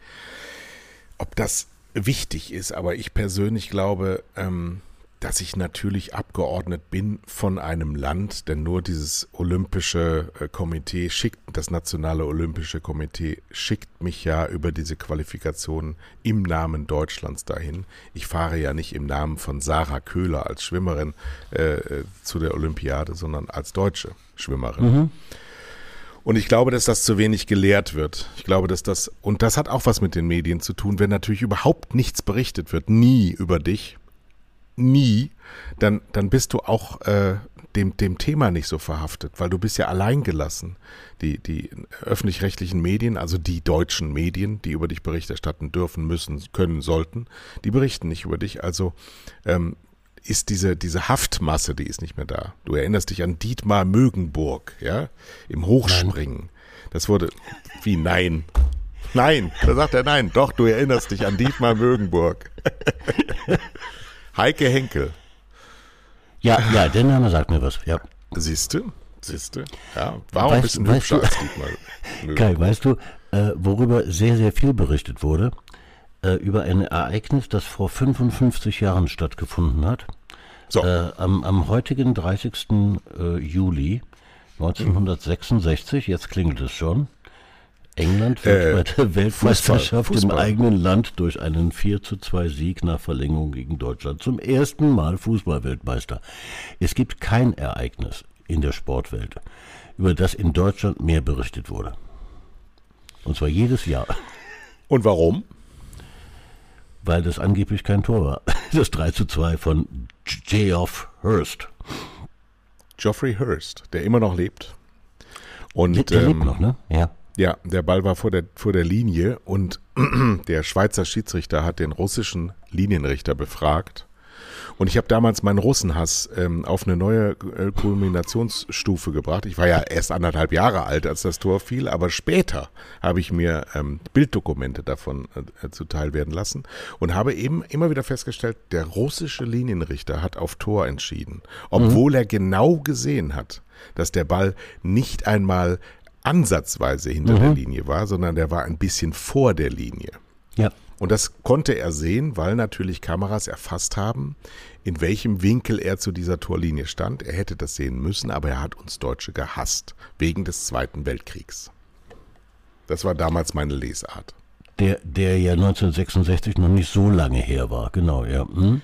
ob das wichtig ist, aber ich persönlich glaube, ähm, dass ich natürlich abgeordnet bin von einem Land, denn nur dieses olympische äh, Komitee schickt, das nationale olympische Komitee schickt mich ja über diese Qualifikation im Namen Deutschlands dahin. Ich fahre ja nicht im Namen von Sarah Köhler als Schwimmerin äh, äh, zu der Olympiade, sondern als deutsche Schwimmerin. Und ich glaube, dass das zu wenig gelehrt wird. Ich glaube, dass das, und das hat auch was mit den Medien zu tun, wenn natürlich überhaupt nichts berichtet wird, nie über dich, nie, dann, dann bist du auch äh, dem, dem Thema nicht so verhaftet, weil du bist ja alleingelassen. Die, die öffentlich-rechtlichen Medien, also die deutschen Medien, die über dich Bericht erstatten dürfen, müssen, können, sollten, die berichten nicht über dich. Also ähm, ist diese, diese Haftmasse, die ist nicht mehr da. Du erinnerst dich an Dietmar Mögenburg, ja, im Hochspringen. Das wurde, wie nein. Nein, da sagt er nein. Doch, du erinnerst dich an Dietmar Mögenburg. [LAUGHS] Heike Henkel. Ja, ja, der Name sagt mir was, ja. Siehste? Siehste? Ja, war auch ein bisschen weißt hübscher du- als Dietmar. [LAUGHS] Kai, weißt du, äh, worüber sehr, sehr viel berichtet wurde? Äh, über ein Ereignis, das vor 55 Jahren stattgefunden hat. So, Äh, am, am heutigen 30. Äh, Juli 1966, jetzt klingelt es schon, England wird Äh, bei der Weltmeisterschaft Fußball, im eigenen Land durch einen 4 zu 2 Sieg nach Verlängerung gegen Deutschland zum ersten Mal Fußballweltmeister. Es gibt kein Ereignis in der Sportwelt, über das in Deutschland mehr berichtet wurde. Und zwar jedes Jahr, und warum? weil das angeblich kein Tor war. [LAUGHS] Das 3 zu 2 von Geoff Hurst. Geoffrey Hurst, der immer noch lebt. Und Der, der ähm, lebt noch, ne? Ja. Ja, der Ball war vor der, vor der Linie und [CLEARS THROAT] der Schweizer Schiedsrichter hat den russischen Linienrichter befragt. Und ich habe damals meinen Russenhass ähm, auf eine neue äh, Kulminationsstufe gebracht. Ich war ja erst anderthalb Jahre alt, als das Tor fiel, aber später habe ich mir ähm, Bilddokumente davon äh, zuteil werden lassen und habe eben immer wieder festgestellt, der russische Linienrichter hat auf Tor entschieden, obwohl er genau gesehen hat, dass der Ball nicht einmal ansatzweise hinter der Linie war, sondern der war ein bisschen vor der Linie. Ja. Und das konnte er sehen, weil natürlich Kameras erfasst haben, in welchem Winkel er zu dieser Torlinie stand. Er hätte das sehen müssen, aber er hat uns Deutsche gehasst, wegen des Zweiten Weltkriegs. Das war damals meine Lesart. Der, der ja 1966 noch nicht so lange her war, genau, ja. Hm?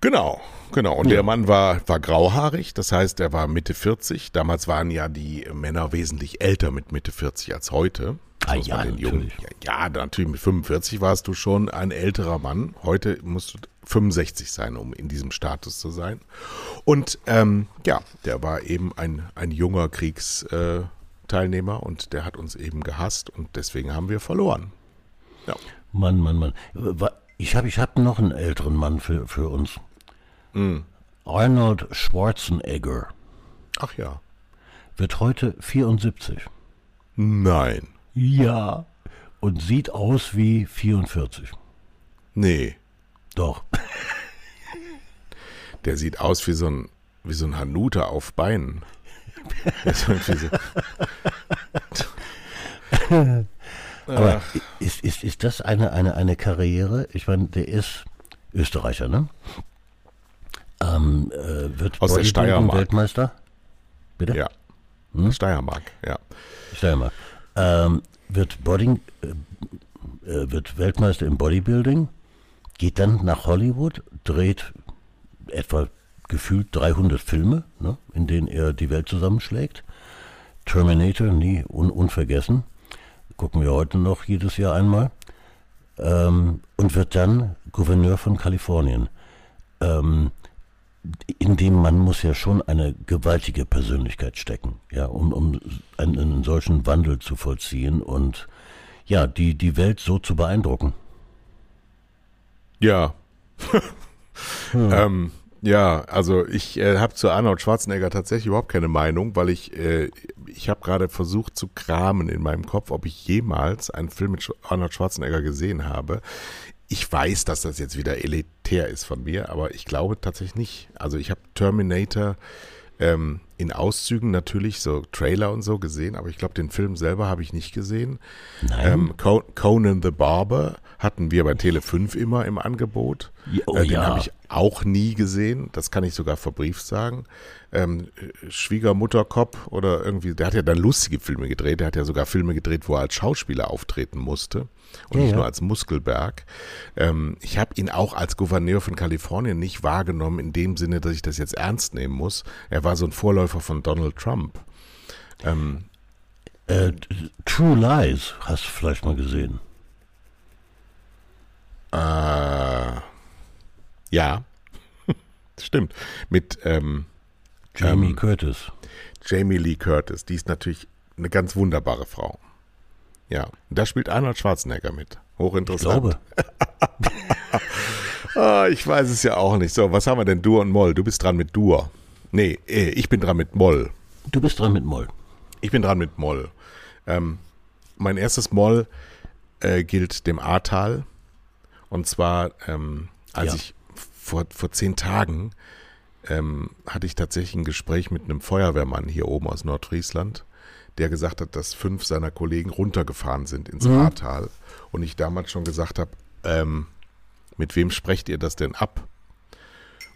Genau, genau. Und der Mann war, war grauhaarig, das heißt, er war Mitte 40. Damals waren ja die Männer wesentlich älter mit Mitte 40 als heute. Das Ah ja, den Jungen- natürlich. Ja, ja, natürlich mit 45 warst du schon ein älterer Mann. Heute musst du 65 sein, um in diesem Status zu sein. Und ähm, ja, der war eben ein, ein junger Kriegsteilnehmer und der hat uns eben gehasst und deswegen haben wir verloren. Ja. Mann, Mann, Mann. Ich habe ich hab noch einen älteren Mann für, für uns. Arnold Schwarzenegger Ach ja. wird heute 74. Nein. Ja. Und sieht aus wie 44. Nee. Doch. [LAUGHS] Der sieht aus wie so ein, wie so ein Hanuta auf Beinen. [LAUGHS] So, [LAUGHS] Aber ist, ist, ist das eine, eine, eine Karriere? Ich meine, der ist Österreicher, ne? Ähm, äh, wird Aus der Steiermark. Weltmeister? Bitte? ja. Steiermark, ja. Steiermark. Ähm, wird, Body, äh, äh, wird Weltmeister im Bodybuilding, geht dann nach Hollywood, dreht etwa gefühlt 300 Filme, ne, in denen er die Welt zusammenschlägt. Terminator, nie un, unvergessen. Gucken wir heute noch jedes Jahr einmal. Ähm, und wird dann Gouverneur von Kalifornien. Ähm, in dem Mann muss ja schon eine gewaltige Persönlichkeit stecken, ja, um, um einen, einen solchen Wandel zu vollziehen und ja, die, die Welt so zu beeindrucken. Ja. [LAUGHS] ähm, ja, also ich äh, habe zu Arnold Schwarzenegger tatsächlich überhaupt keine Meinung, weil ich äh, ich habe gerade versucht zu kramen in meinem Kopf, ob ich jemals einen Film mit Arnold Schwarzenegger gesehen habe. Ich weiß, dass das jetzt wieder elitär ist von mir, aber ich glaube tatsächlich nicht. Also ich habe Terminator ähm, in Auszügen natürlich, so Trailer und so gesehen, aber ich glaube, den Film selber habe ich nicht gesehen. Nein. Ähm, Co- Conan the Barber hatten wir bei Tele 5 immer im Angebot. Oh äh, den ja. habe ich auch nie gesehen. Das kann ich sogar verbrieft sagen. Ähm, Schwiegermutterkopf oder irgendwie, der hat ja dann lustige Filme gedreht. Der hat ja sogar Filme gedreht, wo er als Schauspieler auftreten musste und Ja, nicht nur als Muskelberg. Ähm, ich habe ihn auch als Gouverneur von Kalifornien nicht wahrgenommen in dem Sinne, dass ich das jetzt ernst nehmen muss. Er war so ein Vorläufer von Donald Trump. Ähm, Äh, True Lies hast du vielleicht mal gesehen. Äh, ja, [LAUGHS] stimmt. Mit ähm, Jamie Ähm, Curtis. Jamie Lee Curtis. Die ist natürlich eine ganz wunderbare Frau. Ja, und da spielt Arnold Schwarzenegger mit. Ich Hochinteressant. [LAUGHS] glaube. Ah, ich weiß es ja auch nicht. So, was haben wir denn? Dur und Moll. Du bist dran mit Dur. Nee, äh, ich bin dran mit Moll. Du bist dran mit Moll. Ich bin dran mit Moll. Ähm, mein erstes Moll äh, gilt dem Ahrtal. Und zwar, ähm, als Ja. ich vor, vor zehn Tagen ähm, hatte ich tatsächlich ein Gespräch mit einem Feuerwehrmann hier oben aus Nordfriesland, der gesagt hat, dass fünf seiner Kollegen runtergefahren sind ins Ahrtal. Und ich damals schon gesagt habe, ähm, mit wem sprecht ihr das denn ab?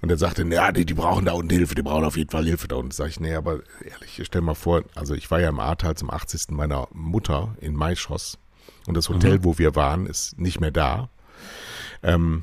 Und er sagte, ja, die, die brauchen da unten Hilfe, die brauchen auf jeden Fall Hilfe da unten. Sag ich, nee, aber ehrlich, stell mal vor, also ich war ja im Ahrtal zum 80. meiner Mutter in Maischoss und das Hotel, wo wir waren, ist nicht mehr da. Ähm,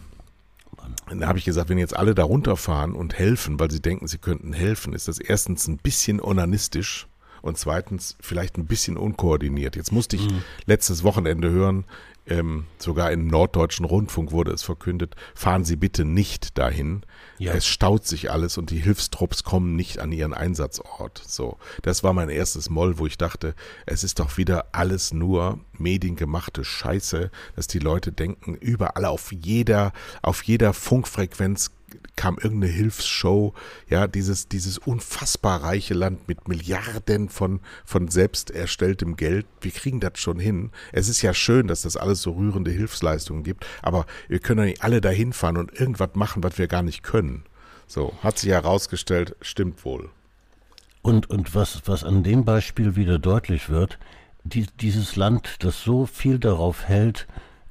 dann habe ich gesagt, wenn jetzt alle da runterfahren und helfen, weil sie denken, sie könnten helfen, ist das erstens ein bisschen onanistisch und zweitens vielleicht ein bisschen unkoordiniert. Jetzt musste ich letztes Wochenende hören, ähm, sogar im Norddeutschen Rundfunk wurde es verkündet, fahren Sie bitte nicht dahin. Ja. Es staut sich alles und die Hilfstrupps kommen nicht an ihren Einsatzort. So, das war mein erstes Moll, wo ich dachte, es ist doch wieder alles nur mediengemachte Scheiße, dass die Leute denken, überall auf jeder, auf jeder Funkfrequenz kam irgendeine Hilfsshow, ja, dieses, dieses unfassbar reiche Land mit Milliarden von, von selbst erstelltem Geld. Wir kriegen das schon hin. Es ist ja schön, dass das alles so rührende Hilfsleistungen gibt, aber wir können ja nicht alle dahin fahren und irgendwas machen, was wir gar nicht können. So, hat sich herausgestellt, stimmt wohl. Und, und was, was an dem Beispiel wieder deutlich wird, die, dieses Land, das so viel darauf hält,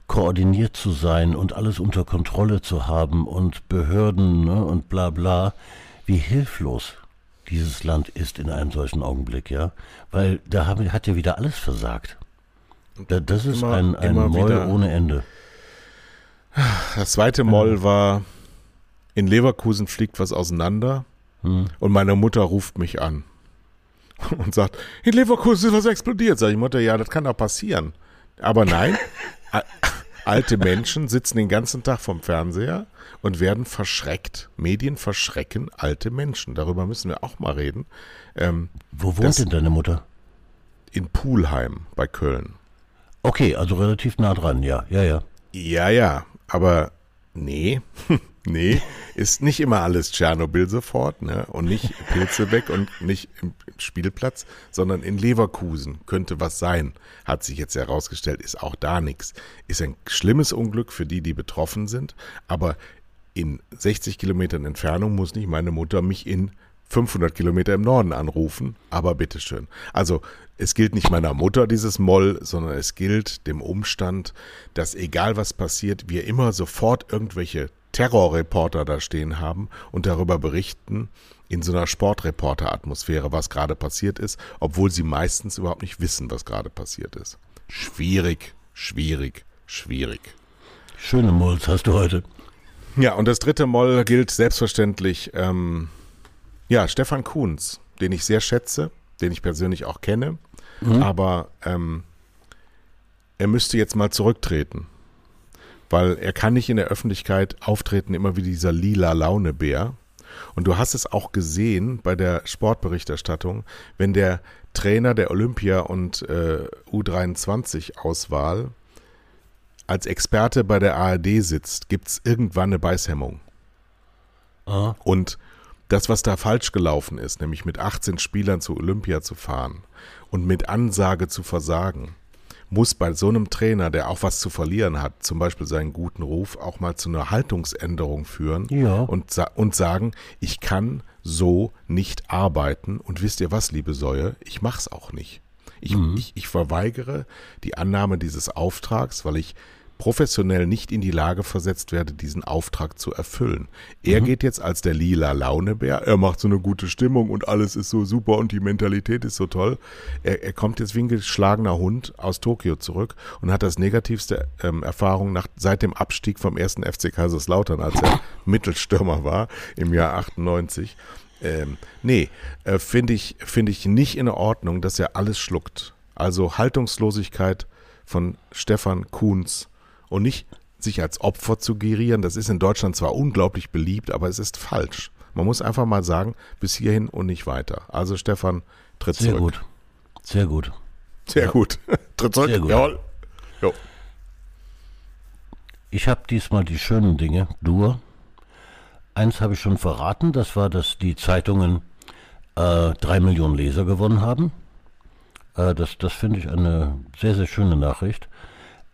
koordiniert zu sein und alles unter Kontrolle zu haben und Behörden ne, und bla bla, wie hilflos dieses Land ist in einem solchen Augenblick, ja. Weil da haben, hat ja wieder alles versagt. Da, das ist Immer- ein, ein Moll wieder- ohne Ende. Das zweite Moll war, in Leverkusen fliegt was auseinander Hm. und meine Mutter ruft mich an [LAUGHS] und sagt, in Leverkusen ist was explodiert. Sag ich, Mutter, ja, das kann doch passieren. Aber nein, [LAUGHS] alte Menschen sitzen den ganzen Tag vom Fernseher und werden verschreckt. Medien verschrecken alte Menschen. Darüber müssen wir auch mal reden. Ähm, Wo wohnt Das- denn deine Mutter? in Pulheim bei Köln. Okay, also relativ nah dran, ja, ja, ja. Ja, ja, aber nee, [LAUGHS] nee, ist nicht immer alles Tschernobyl sofort, ne? Und nicht Pilze weg und nicht im Spielplatz, sondern in Leverkusen könnte was sein, hat sich jetzt herausgestellt, ist auch da nichts. Ist ein schlimmes Unglück für die, die betroffen sind, aber in 60 Kilometern Entfernung muss nicht meine Mutter mich in 500 Kilometer im Norden anrufen, aber bitteschön. Also es gilt nicht meiner Mutter dieses Moll, sondern es gilt dem Umstand, dass egal was passiert, wir immer sofort irgendwelche Terrorreporter da stehen haben und darüber berichten in so einer Sportreporter-Atmosphäre, was gerade passiert ist, obwohl sie meistens überhaupt nicht wissen, was gerade passiert ist. Schwierig, schwierig, schwierig. Schöne Molls hast du heute. Ja, und das dritte Moll gilt selbstverständlich ähm, ja, Stefan Kuhns, den ich sehr schätze, den ich persönlich auch kenne, mhm. aber ähm, er müsste jetzt mal zurücktreten, weil er kann nicht in der Öffentlichkeit auftreten, immer wie dieser lila Launebär. Und du hast es auch gesehen bei der Sportberichterstattung, wenn der Trainer der Olympia- und äh, U23-Auswahl als Experte bei der ARD sitzt, gibt es irgendwann eine Beißhemmung. Ah. Und das, was da falsch gelaufen ist, nämlich mit 18 Spielern zu Olympia zu fahren und mit Ansage zu versagen, muss bei so einem Trainer, der auch was zu verlieren hat, zum Beispiel seinen guten Ruf, auch mal zu einer Haltungsänderung führen ja. und, und sagen, ich kann so nicht arbeiten und wisst ihr was, liebe Säue, ich mach's auch nicht. Ich, mhm. ich, ich verweigere die Annahme dieses Auftrags, weil ich professionell nicht in die Lage versetzt werde, diesen Auftrag zu erfüllen. Er mhm. geht jetzt als der lila Launebär, er macht so eine gute Stimmung und alles ist so super und die Mentalität ist so toll. Er, er kommt jetzt wie ein geschlagener Hund aus Tokio zurück und hat das negativste ähm, Erfahrung nach, seit dem Abstieg vom ersten FC Kaiserslautern, als er [LAUGHS] Mittelstürmer war im Jahr 98. Ähm, nee, äh, finde ich, finde ich nicht in Ordnung, dass er alles schluckt. Also Haltungslosigkeit von Stefan Kuhns und nicht sich als Opfer zu gerieren. Das ist in Deutschland zwar unglaublich beliebt, aber es ist falsch. Man muss einfach mal sagen, bis hierhin und nicht weiter. Also Stefan, tritt Sehr zurück. Gut. Sehr gut. Sehr ja. gut. [LAUGHS] tritt zurück. Sehr gut. Jawohl. Jo. Ich habe diesmal die schönen Dinge. Du. Eins habe ich schon verraten, das war, dass die Zeitungen äh, drei Millionen Leser gewonnen haben. Äh, das das finde ich eine sehr, sehr schöne Nachricht.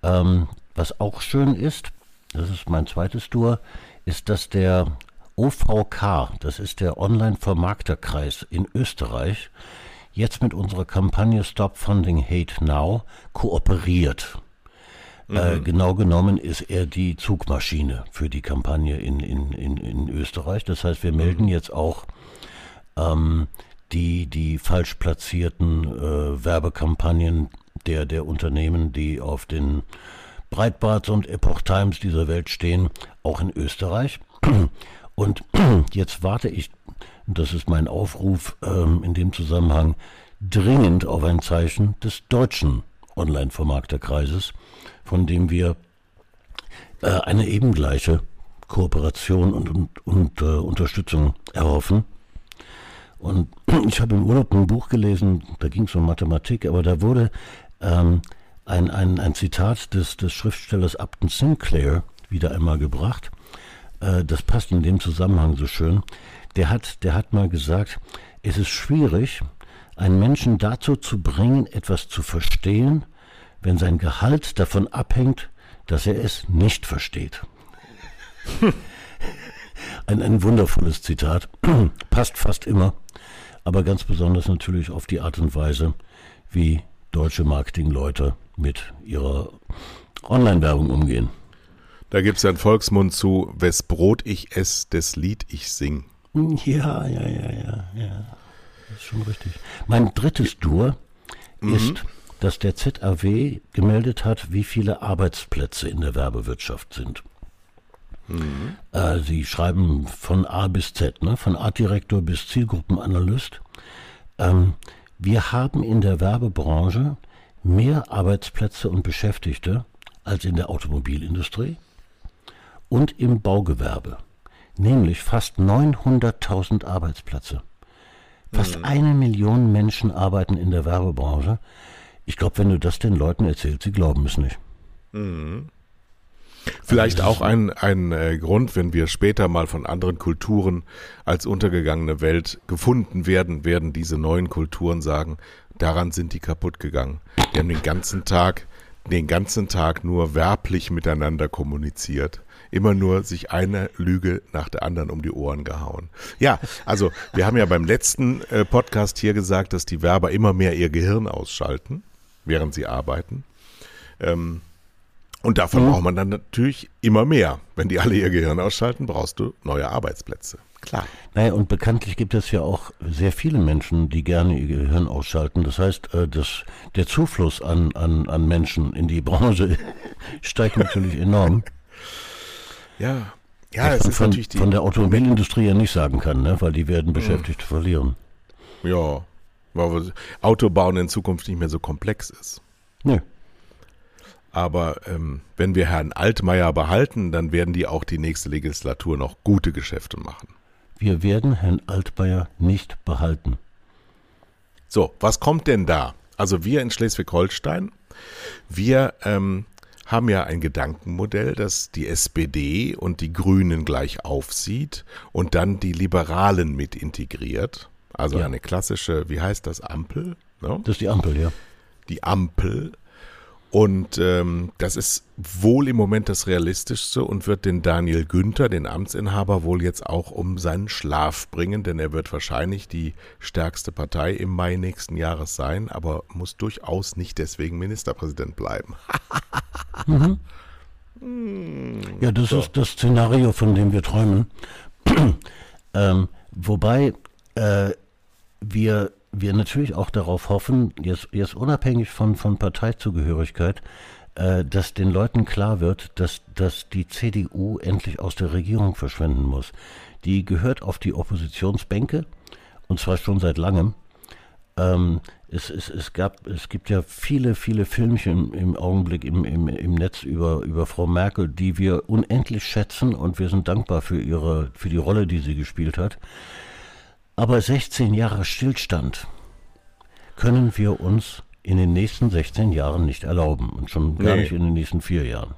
Ähm, was auch schön ist, das ist mein zweites Tour, ist, dass der OVK, das ist der Online-Vermarkterkreis in Österreich, jetzt mit unserer Kampagne Stop Funding Hate Now kooperiert. Äh, mhm. Äh, genau genommen ist er die Zugmaschine für die Kampagne in, in, in, in Österreich. Das heißt, wir melden mhm. jetzt auch ähm, die, die falsch platzierten äh, Werbekampagnen der, der Unternehmen, die auf den Breitbarts und Epoch Times dieser Welt stehen, auch in Österreich. [CLEARS THROAT] Und [CLEARS THROAT] jetzt warte ich, das ist mein Aufruf ähm, in dem Zusammenhang, dringend auf ein Zeichen des deutschen Online-Vermarkterkreises, von dem wir äh, eine ebengleiche Kooperation und, und, und äh, Unterstützung erhoffen. Und [CLEARS THROAT] ich habe im Urlaub ein Buch gelesen, da ging es um Mathematik, aber da wurde ähm, ein, ein, ein Zitat des, des Schriftstellers Upton Sinclair wieder einmal gebracht. Äh, das passt in dem Zusammenhang so schön. Der hat, der hat mal gesagt, es ist schwierig, einen Menschen dazu zu bringen, etwas zu verstehen, wenn sein Gehalt davon abhängt, dass er es nicht versteht. [LAUGHS] ein, ein wundervolles Zitat, [CLEARS THROAT] passt fast immer, aber ganz besonders natürlich auf die Art und Weise, wie deutsche Marketingleute mit ihrer Online-Werbung umgehen. Da gibt es einen Volksmund zu, wes Brot ich ess, des Lied ich sing. Ja, ja, ja, ja, ja. Das ist schon richtig. Mein drittes Dur mhm. ist, dass der ZAW gemeldet hat, wie viele Arbeitsplätze in der Werbewirtschaft sind. Mhm. Äh, sie schreiben von A bis Z, ne? von Artdirektor bis Zielgruppenanalyst. Ähm, wir haben in der Werbebranche mehr Arbeitsplätze und Beschäftigte als in der Automobilindustrie und im Baugewerbe, nämlich fast 900.000 Arbeitsplätze. Fast mhm. eine Million Menschen arbeiten in der Werbebranche. Ich glaube, wenn du das den Leuten erzählst, sie glauben es nicht. Mhm. Vielleicht auch ein, ein äh, Grund, wenn wir später mal von anderen Kulturen als untergegangene Welt gefunden werden, werden diese neuen Kulturen sagen, daran sind die kaputt gegangen. Die haben den ganzen Tag, den ganzen Tag nur werblich miteinander kommuniziert. Immer nur sich eine Lüge nach der anderen um die Ohren gehauen. Ja, also wir haben ja beim letzten äh, Podcast hier gesagt, dass die Werber immer mehr ihr Gehirn ausschalten, während sie arbeiten. Ähm, und davon mhm. braucht man dann natürlich immer mehr. Wenn die alle ihr Gehirn ausschalten, brauchst du neue Arbeitsplätze. Klar. Naja, und bekanntlich gibt es ja auch sehr viele Menschen, die gerne ihr Gehirn ausschalten. Das heißt, äh, das, der Zufluss an, an, an Menschen in die [LAUGHS] Branche steigt natürlich enorm. [LAUGHS] Ja, ja, es ist von, natürlich die. Von der Automobilindustrie ja nicht sagen kann, ne? weil die werden. Beschäftigte verlieren. Ja, weil Autobauen in Zukunft nicht mehr so komplex ist. Nö. Aber ähm, wenn wir Herrn Altmaier behalten, dann werden die auch die nächste Legislatur noch gute Geschäfte machen. Wir werden Herrn Altmaier nicht behalten. So, was kommt denn da? Also wir in Schleswig-Holstein, wir ähm, haben ja ein Gedankenmodell, das die SPD und die Grünen gleich aufsieht und dann die Liberalen mit integriert. Also ja. eine klassische, wie heißt das, Ampel? No? Das ist die Ampel, ja. Die Ampel und ähm, das ist wohl im Moment das Realistischste und wird den Daniel Günther, den Amtsinhaber, wohl jetzt auch um seinen Schlaf bringen, denn er wird wahrscheinlich die stärkste Partei im Mai nächsten Jahres sein, aber muss durchaus nicht deswegen Ministerpräsident bleiben. [LAUGHS] mhm. Ja, das so. ist das Szenario, von dem wir träumen. [CLEARS THROAT] ähm, wobei äh, wir wir natürlich auch darauf hoffen, jetzt, jetzt unabhängig von, von Parteizugehörigkeit, äh, dass den Leuten klar wird, dass, dass die CDU endlich aus der Regierung verschwinden muss. Die gehört auf die Oppositionsbänke und zwar schon seit langem. Ähm, es, es, es, gab, es gibt ja viele, viele Filmchen im Augenblick im, im, im Netz über, über Frau Merkel, die wir unendlich schätzen und wir sind dankbar für, ihre, für die Rolle, die sie gespielt hat. Aber 16 Jahre Stillstand können wir uns in den nächsten 16 Jahren nicht erlauben und schon gar nee. nicht in den nächsten vier Jahren.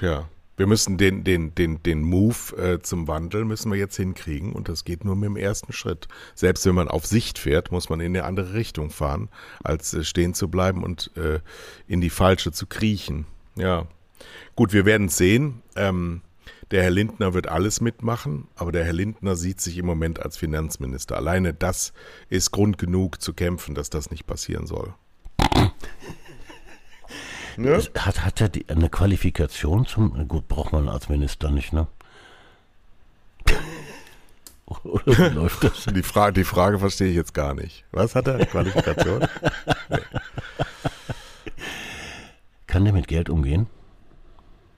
Ja, wir müssen den, den, den, den Move äh, zum Wandel müssen wir jetzt hinkriegen und das geht nur mit dem ersten Schritt. Selbst wenn man auf Sicht fährt, muss man in eine andere Richtung fahren, als äh, stehen zu bleiben und äh, in die falsche zu kriechen. Ja, gut, wir werden es sehen. Ähm, der Herr Lindner wird alles mitmachen, aber der Herr Lindner sieht sich im Moment als Finanzminister. Alleine das ist Grund genug zu kämpfen, dass das nicht passieren soll. [LAUGHS] Ne? Hat, hat er die, eine Qualifikation zum. Gut, braucht man als Minister nicht, ne? [LAUGHS] Oder wie läuft das? Die, Fra die Frage verstehe ich jetzt gar nicht. Was hat er? Eine Qualifikation? [LAUGHS] nee. Kann der mit Geld umgehen?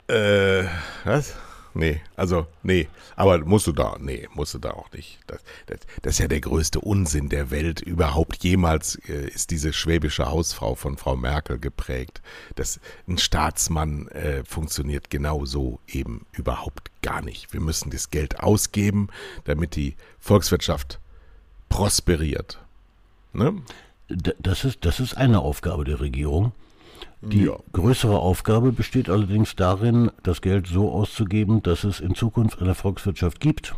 Äh, was? Nee, also nee, aber musst du da, nee, musst du da auch nicht. Das, das, das ist ja der größte Unsinn der Welt überhaupt. Jemals äh, ist diese schwäbische Hausfrau von Frau Merkel geprägt. Das, ein Staatsmann äh, funktioniert genau so eben überhaupt gar nicht. Wir müssen das Geld ausgeben, damit die Volkswirtschaft prosperiert. Ne? Das ist, das ist eine Aufgabe der Regierung. Die ja. größere Aufgabe besteht allerdings darin, das Geld so auszugeben, dass es in Zukunft eine Volkswirtschaft gibt.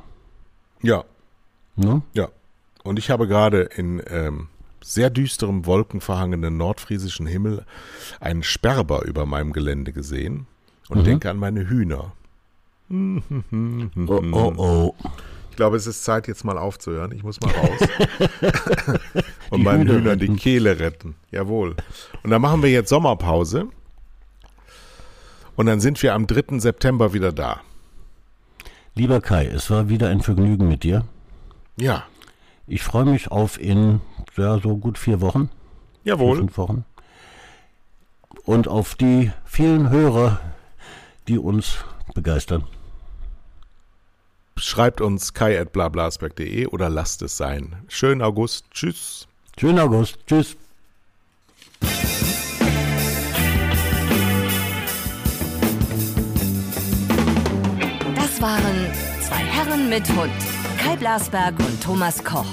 Ja. Ne? Ja. Und ich habe gerade in ähm, sehr düsterem, wolkenverhangenen nordfriesischen Himmel einen Sperber über meinem Gelände gesehen und mhm. denke an meine Hühner. oh, oh, oh. Ich glaube, es ist Zeit, jetzt mal aufzuhören. Ich muss mal raus. [LAUGHS] [LAUGHS] und meinen Hühnern die Kehle retten. Jawohl. Und dann machen wir jetzt Sommerpause. Und dann sind wir am 3. September wieder da. Lieber Kai, es war wieder ein Vergnügen mit dir. Ja. Ich freue mich auf in ja, so gut vier Wochen. Jawohl. Fünf Wochen. Und auf die vielen Hörer, die uns begeistern schreibt uns kai.blablasberg.de oder lasst es sein. Schönen August. Tschüss. Schönen August. Tschüss. Das waren zwei Herren mit Hund. Kai Blasberg und Thomas Koch.